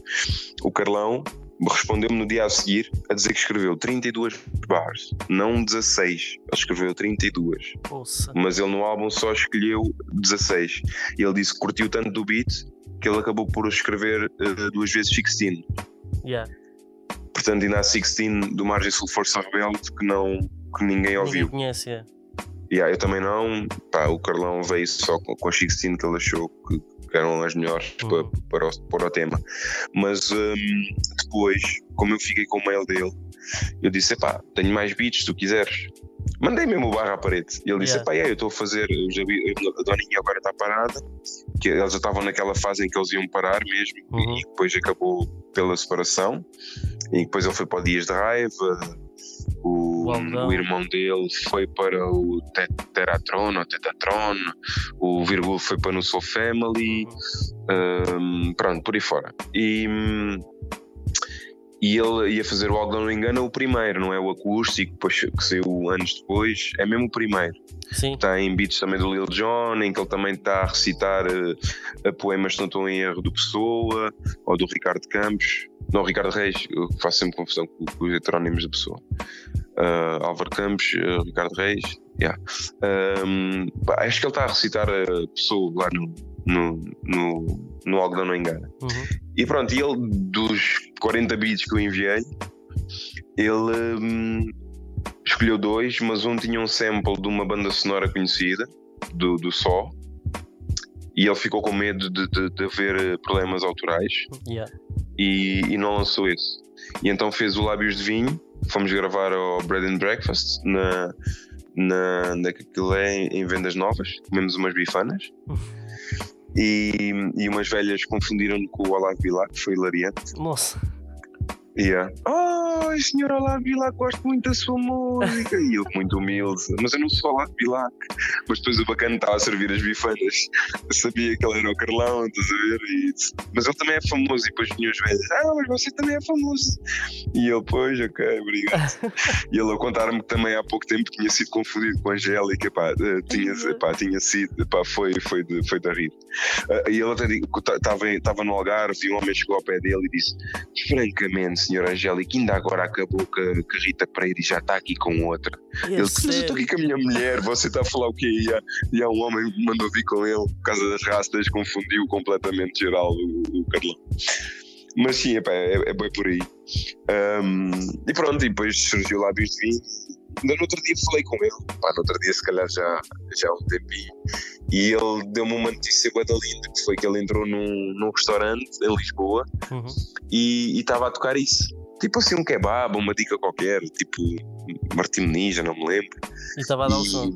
O Carlão respondeu-me no dia a seguir a dizer que escreveu 32 bars, não 16. Ele escreveu 32, Ouça. mas ele no álbum só escolheu 16. E ele disse que curtiu tanto do beat que ele acabou por escrever eh, duas vezes 16. Yeah. Portanto, ainda há 16 do Margem Sul Força Rebelde que, não, que ninguém Ninguém ouviu. conhece, é. Yeah, eu também não. Pá, o Carlão veio só com, com as 16 que ele achou que, que eram as melhores Uhum. para, para, o, para o tema. Mas hum, depois, como eu fiquei com o mail dele, eu disse: pá, tenho mais beats se tu quiseres. Mandei mesmo o barra à parede. E ele disse: Yeah. pá, é, eu estou a fazer. já vi- a Doninha agora está parada. Que eles já estavam naquela fase em que eles iam parar mesmo. Uhum. E depois acabou pela separação. E depois ele foi para o Dias de Raiva. O, O o irmão dele foi para o Te- Teratron ou Tetatron, o Virgul foi para no Soul Family, Uhum. hum, pronto, por aí fora. E, hum, e ele ia fazer o Algodão no Engano o primeiro, não é o acústico, depois, que saiu anos depois, é mesmo o primeiro. Sim. Tem beats também do Lil Jon, em que ele também está a recitar uh, poemas, se não estou em erro, do Pessoa, ou do Ricardo Campos, não, Ricardo Reis, eu faço sempre confusão com, com os heterónimos da Pessoa. Uh, Álvaro Campos, uh, Ricardo Reis, yeah. Um, acho que ele está a recitar a Pessoa lá no, no, no, no Algodão Não Engana. Uhum. E pronto, e ele, dos 40 beats que eu enviei, ele hum, escolheu dois, mas um tinha um sample de uma banda sonora conhecida, do, do Só, e ele ficou com medo de, de, de haver problemas autorais Yeah. e, e não lançou esse. E então fez o Lábios de Vinho, fomos gravar ao Bread and Breakfast na, na, na que aquilo é em vendas novas, comemos umas bifanas. E, e umas velhas confundiram-no com o Olavo Bilac, que foi hilariante. Nossa. Yeah. Oh, senhor Olavo Bilac, gosto muito da sua música. E ele, muito humilde, mas eu não sou Olavo Bilac. Mas depois o bacana estava a servir as bifanas. Eu sabia que ele era o Carlão, estás a ver? E, mas ele também é famoso. E depois vinham os velhos, ah, mas você também é famoso. E ele, pois, ok, obrigado. *laughs* e ele a contar-me que também há pouco tempo tinha sido confundido com a Angélica, pá, eh, tinha, pá, tinha sido, pá, foi, foi, de, foi de rir. Uh, e ele até estava no Algarve e um homem chegou ao pé dele e disse: Francamente, senhora Angélica, ainda agora acabou com a Rita Pereira já está aqui com outra. Ele disse: Mas eu estou aqui com a minha mulher, você está a falar o quê? E há, e há um homem que mandou vir com ele por causa das rastas, confundiu completamente geral o, o Carlão. Mas sim, epá, é, é bem por aí. Um, e pronto, e depois surgiu lá Lábios de Vinho. Ainda no outro dia falei com ele, pá, no outro dia se calhar já, já há um tempinho, e ele deu-me uma notícia guarda linda, que foi que ele entrou num, num restaurante em Lisboa Uhum. e estava a tocar isso. Tipo assim um kebab, uma dica qualquer, tipo Martim Ninja, não me lembro. E estava a dar o E- som.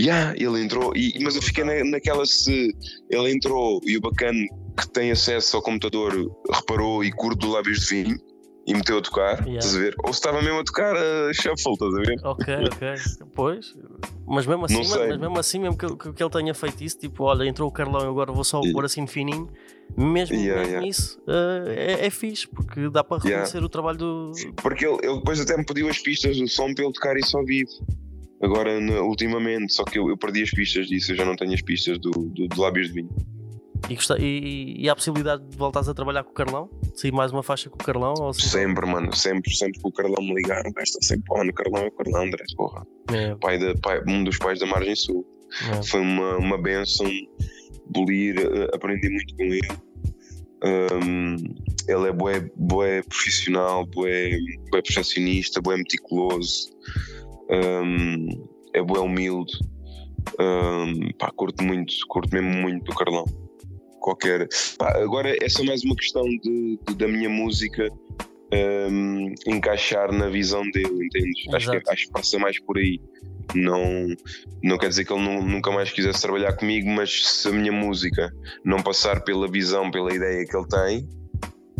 Yeah, ele entrou, e, mas eu fiquei na, naquela se ele entrou e o bacana que tem acesso ao computador reparou e curto do lábios de vinho e meteu a tocar, Yeah. estás a ver? Ou se estava mesmo a tocar a shuffle, estás a ver? Ok, ok. Pois. Mas mesmo assim, sei. mas mesmo assim, mesmo que, ele- que, que ele tenha feito isso, tipo, olha, entrou o Carlão, agora vou só Yeah. pôr assim fininho. Mesmo, Yeah, mesmo yeah. isso eh, é, é fixe, porque dá para reconhecer o trabalho do. Porque ele, ele depois até me pediu as pistas do som para ele tocar isso ao vivo. Agora, ultimamente, só que eu, eu perdi as pistas disso, eu já não tenho as pistas do, do, do lábios de vinho. E, e, e há a possibilidade de voltares a trabalhar com o Carlão? De sair mais uma faixa com o Carlão? Ou assim? Sempre, mano, sempre, sempre que o Carlão me ligar, o gajo está sempre, pô, no Carlão é o Carlão, André, porra. É, Pai da, pai, um dos pais da Margem Sul. é. Foi uma, uma benção bolir, eh, aprendi muito com ele. Um, ele é bué, bué profissional, bué, bué perfeccionista, bué meticuloso, um, é bué humilde. Um, pá, curto muito, curto mesmo muito do Carlão. Qualquer. Pá, agora é só mais uma questão de, de- da minha música um, encaixar na visão dele, entendes? Acho que, acho que passa mais por aí. Não, não quer dizer que ele nu- nunca mais quisesse trabalhar comigo, mas se a minha música não passar pela visão, pela ideia que ele tem,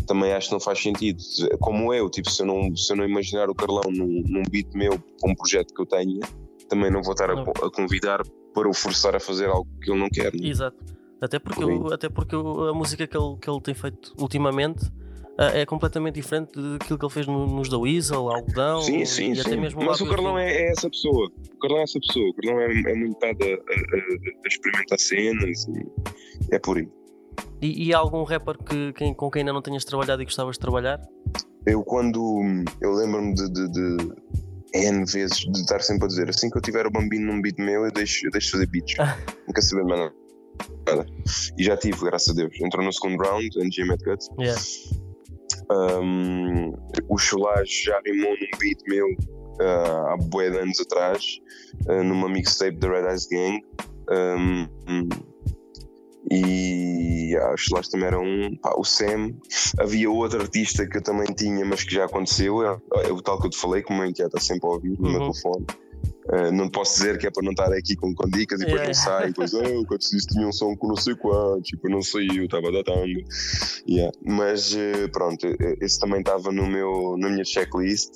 também acho que não faz sentido. Como eu, tipo, se eu não, se eu não imaginar o Carlão num, num beat meu, com um projeto que eu tenha, também não vou estar a, a convidar para o forçar a fazer algo que ele não quer. né? Exato. Até porque, o- até porque a música que ele, que ele tem feito ultimamente ah, é completamente diferente daquilo que ele fez no- nos da Weasel, Algodão Sim, e sim, até sim. mesmo Mas o Carlão é, é essa pessoa. O Carlão é essa pessoa. O Carlão é, é muito dado a, a- a- experimentar cenas e é por aí. E, e há algum rapper que, com quem ainda não tenhas trabalhado e gostavas de trabalhar? Eu quando eu lembro-me de, de, de N vezes de estar sempre a dizer assim que eu tiver o bambino num beat meu, eu deixo, eu deixo fazer beats. *laughs* quero saber mais nada. Nada. E já tive, graças a Deus. Entrou no segundo round, NG Mad Cuts. Yeah. Um, o Cholage já rimou num beat meu ah, há bué de anos atrás, ah, numa mixtape da Red Eyes Gang. Um, hum, e ah, o Cholage também era um. Pá, o Sam. Havia outro artista que eu também tinha, mas que já aconteceu. É, é o tal que eu te falei, que o meu está sempre a ouvir no meu Uhum. telefone. Ah, não posso dizer que é para não estar aqui com, com dicas e depois Yeah. não sai. Depois, oh, quando se disse tinha um som com não sei quanto, tipo, não saiu, estava datando. Yeah. Mas eh, pronto, eh, esse também estava no meu, na minha checklist.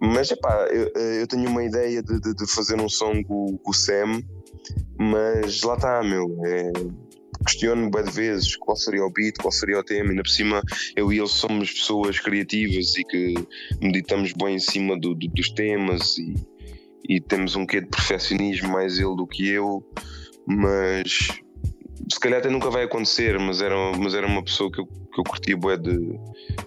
Mas epá, eu, eh, eu tenho uma ideia de, de- de fazer um som com, com o Sam, mas lá está, meu. É, questiono bem de vezes qual seria o beat, qual seria o tema, ainda por cima eu e ele somos pessoas criativas e que meditamos bem em cima do, do, dos temas e, e, temos um quê de perfeccionismo mais ele do que eu, mas se calhar até nunca vai acontecer, mas era, mas era uma pessoa que eu, que eu curtia bué de,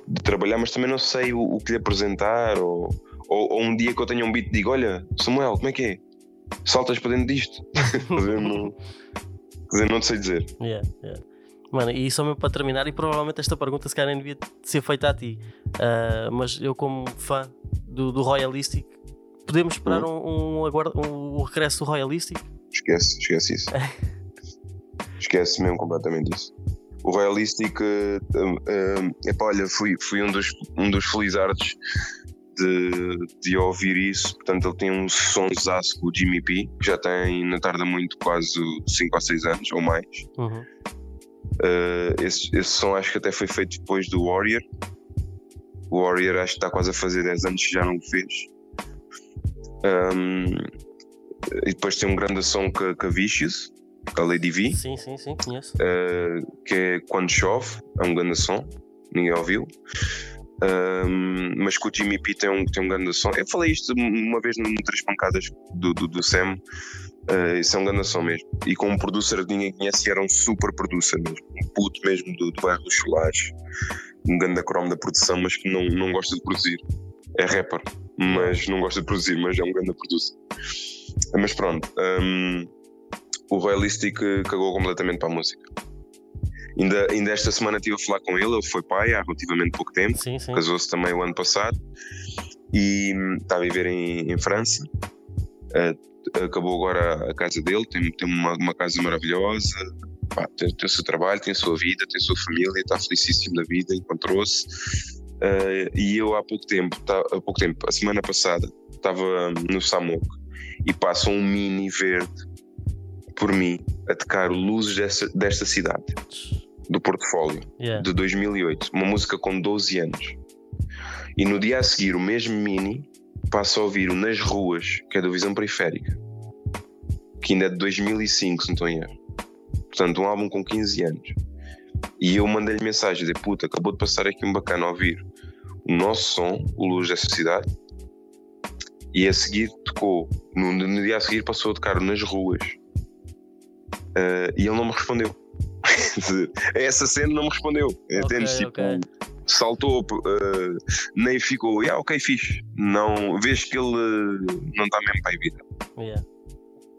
de trabalhar, mas também não sei o, o que lhe apresentar ou, ou, ou, um dia que eu tenha um beat digo, olha Samuel, como é que é? Saltas para dentro disto? *laughs* não, dizer, não sei dizer. Yeah, yeah. Mano, e só mesmo para terminar, e provavelmente esta pergunta se calhar nem devia ser feita a ti, uh, mas eu como fã do, do Royalistic, podemos esperar uhum. um, um, um, um regresso do Royalistic? Esquece, esquece isso. *laughs* esquece mesmo completamente isso. O Royalistic, uh, uh, epá, olha, fui, fui um dos, um dos felizardos de, de ouvir isso. Portanto, ele tem um sonsaço com o Jimmy P, que já tem, não tarda muito, quase 5 ou 6 anos ou mais. Uhum. Uh, esse, esse som acho que até foi feito depois do Warrior. O Warrior acho que está quase a fazer 10 anos que já não o fez. Um, e depois tem um grande som com, com a Vicious, com a Lady V. Sim, sim, sim, conheço. Uh, que é Quando Chove, é um grande som, ninguém ouviu. Um, mas que o Jimmy P tem um, tem um grande som. Eu falei isto uma vez num Três Pancadas do, do, do Sam. Uh, isso é um grande som mesmo. E com um producer que ninguém conhece, era um super producer mesmo. Um puto mesmo do, do bairro dos Cholares. Um grande cromo da produção, mas que não, não gosta de produzir. É rapper, mas não gosta de produzir, mas é um grande producer. Mas pronto, um, o Royalistic cagou completamente para a música. Ainda, ainda esta semana estive a falar com ele, ele foi pai há relativamente pouco tempo, casou-se também o ano passado e está a viver em, em França. Uh, acabou agora a casa dele, tem, tem uma, uma casa maravilhosa, pá, tem, tem, o seu trabalho, tem a sua vida, tem a sua família, está felicíssimo da vida, encontrou-se. Uh, e eu há pouco tempo, tá, há pouco tempo, a semana passada, estava no Samok e passa um mini verde por mim a tocar luzes desta, desta cidade do portfólio yeah. de 2008, uma música com 12 anos. E no dia a seguir, o mesmo Mini passa a ouvir o Nas Ruas, que é da Visão Periférica, que ainda é de 2005, se não estou em erro. Portanto, um álbum com 15 anos. E eu mandei-lhe mensagem: de puta, acabou de passar aqui um bacana a ouvir nosso som, o Luz dessa cidade. E a seguir tocou, no, no dia a seguir passou a tocar nas ruas. Uh, e ele não me respondeu. *laughs* Essa cena não me respondeu. Okay, Tipo, okay. saltou, uh, nem ficou, yeah, ok, fixe. Não, vês que ele uh, não está mesmo para a vida. Yeah.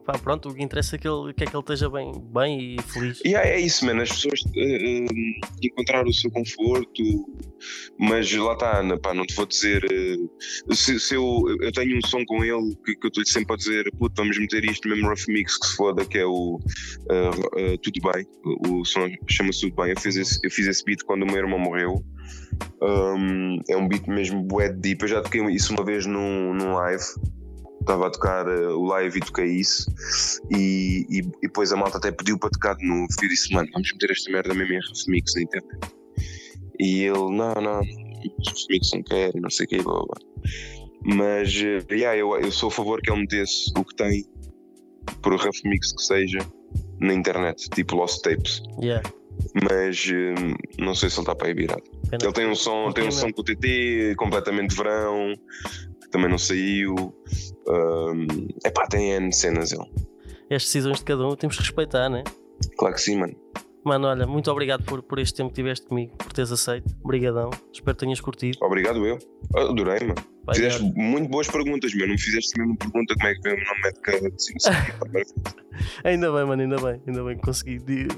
Pá, pronto, o que interessa é que, ele, que é que ele esteja bem, bem e feliz. Yeah, é isso, mano. As pessoas uh, encontrar o seu conforto, mas lá está, Ana, pá, não te vou dizer. Uh, se, se eu, eu tenho um som com ele que, que eu estou sempre a dizer, puto, vamos meter isto mesmo rough mix que se foda, que é o uh, Tudo Bem. O som chama-se Tudo Bem. Eu fiz, esse, eu fiz esse beat quando o meu irmão morreu. Um, é um beat mesmo bué deep. Eu já toquei isso uma vez num, num live estava a tocar uh, o live e toquei isso. E, e, e, depois a malta até pediu para tocar de novo e eu disse, mano, vamos meter esta merda mesmo em remix na internet. E ele, não, não remix não quero, não sei o que blá, blá. mas uh, yeah, eu, eu sou a favor que ele metesse o que tem por remix que seja na internet, tipo Lost Tapes. Yeah. mas uh, não sei se ele está para aí virado. Ele tem um som, tem um som com o TT completamente verão também não saiu. Um, epá, tem N cenas ele. As decisões de cada um temos que respeitar, né? Claro que sim, mano. Mano, olha, muito obrigado por, por este tempo que tiveste comigo, por teres aceito. Obrigadão. Espero que tenhas curtido. Obrigado eu. Adorei, mano. Vai fizeste dar. muito boas perguntas, meu. Não fizeste mesmo pergunta como é que vem o nome de cada *laughs* Ainda bem, mano, ainda bem. Ainda bem que consegui di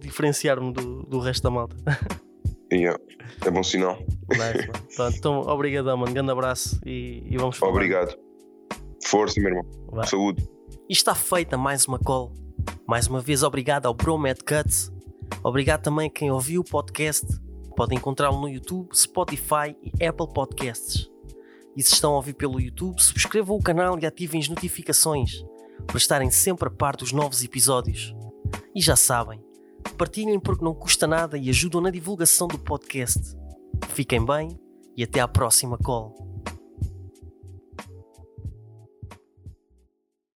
diferenciar-me do, do resto da malta. *laughs* Yeah, é bom sinal. Nice, *laughs* Pronto, então, obrigado, mano. Grande abraço e, e vamos falar. Obrigado. Força, meu irmão. Vai. Saúde. E está feita mais uma call. Mais uma vez, obrigado ao Bromed Cuts. Obrigado também a quem ouviu o podcast. Pode encontrá-lo no YouTube, Spotify e Apple Podcasts. E se estão a ouvir pelo YouTube, subscrevam o canal e ativem as notificações para estarem sempre a par dos novos episódios. E já sabem, Partilhem porque não custa nada e ajudam na divulgação do podcast. Fiquem bem e até à próxima call.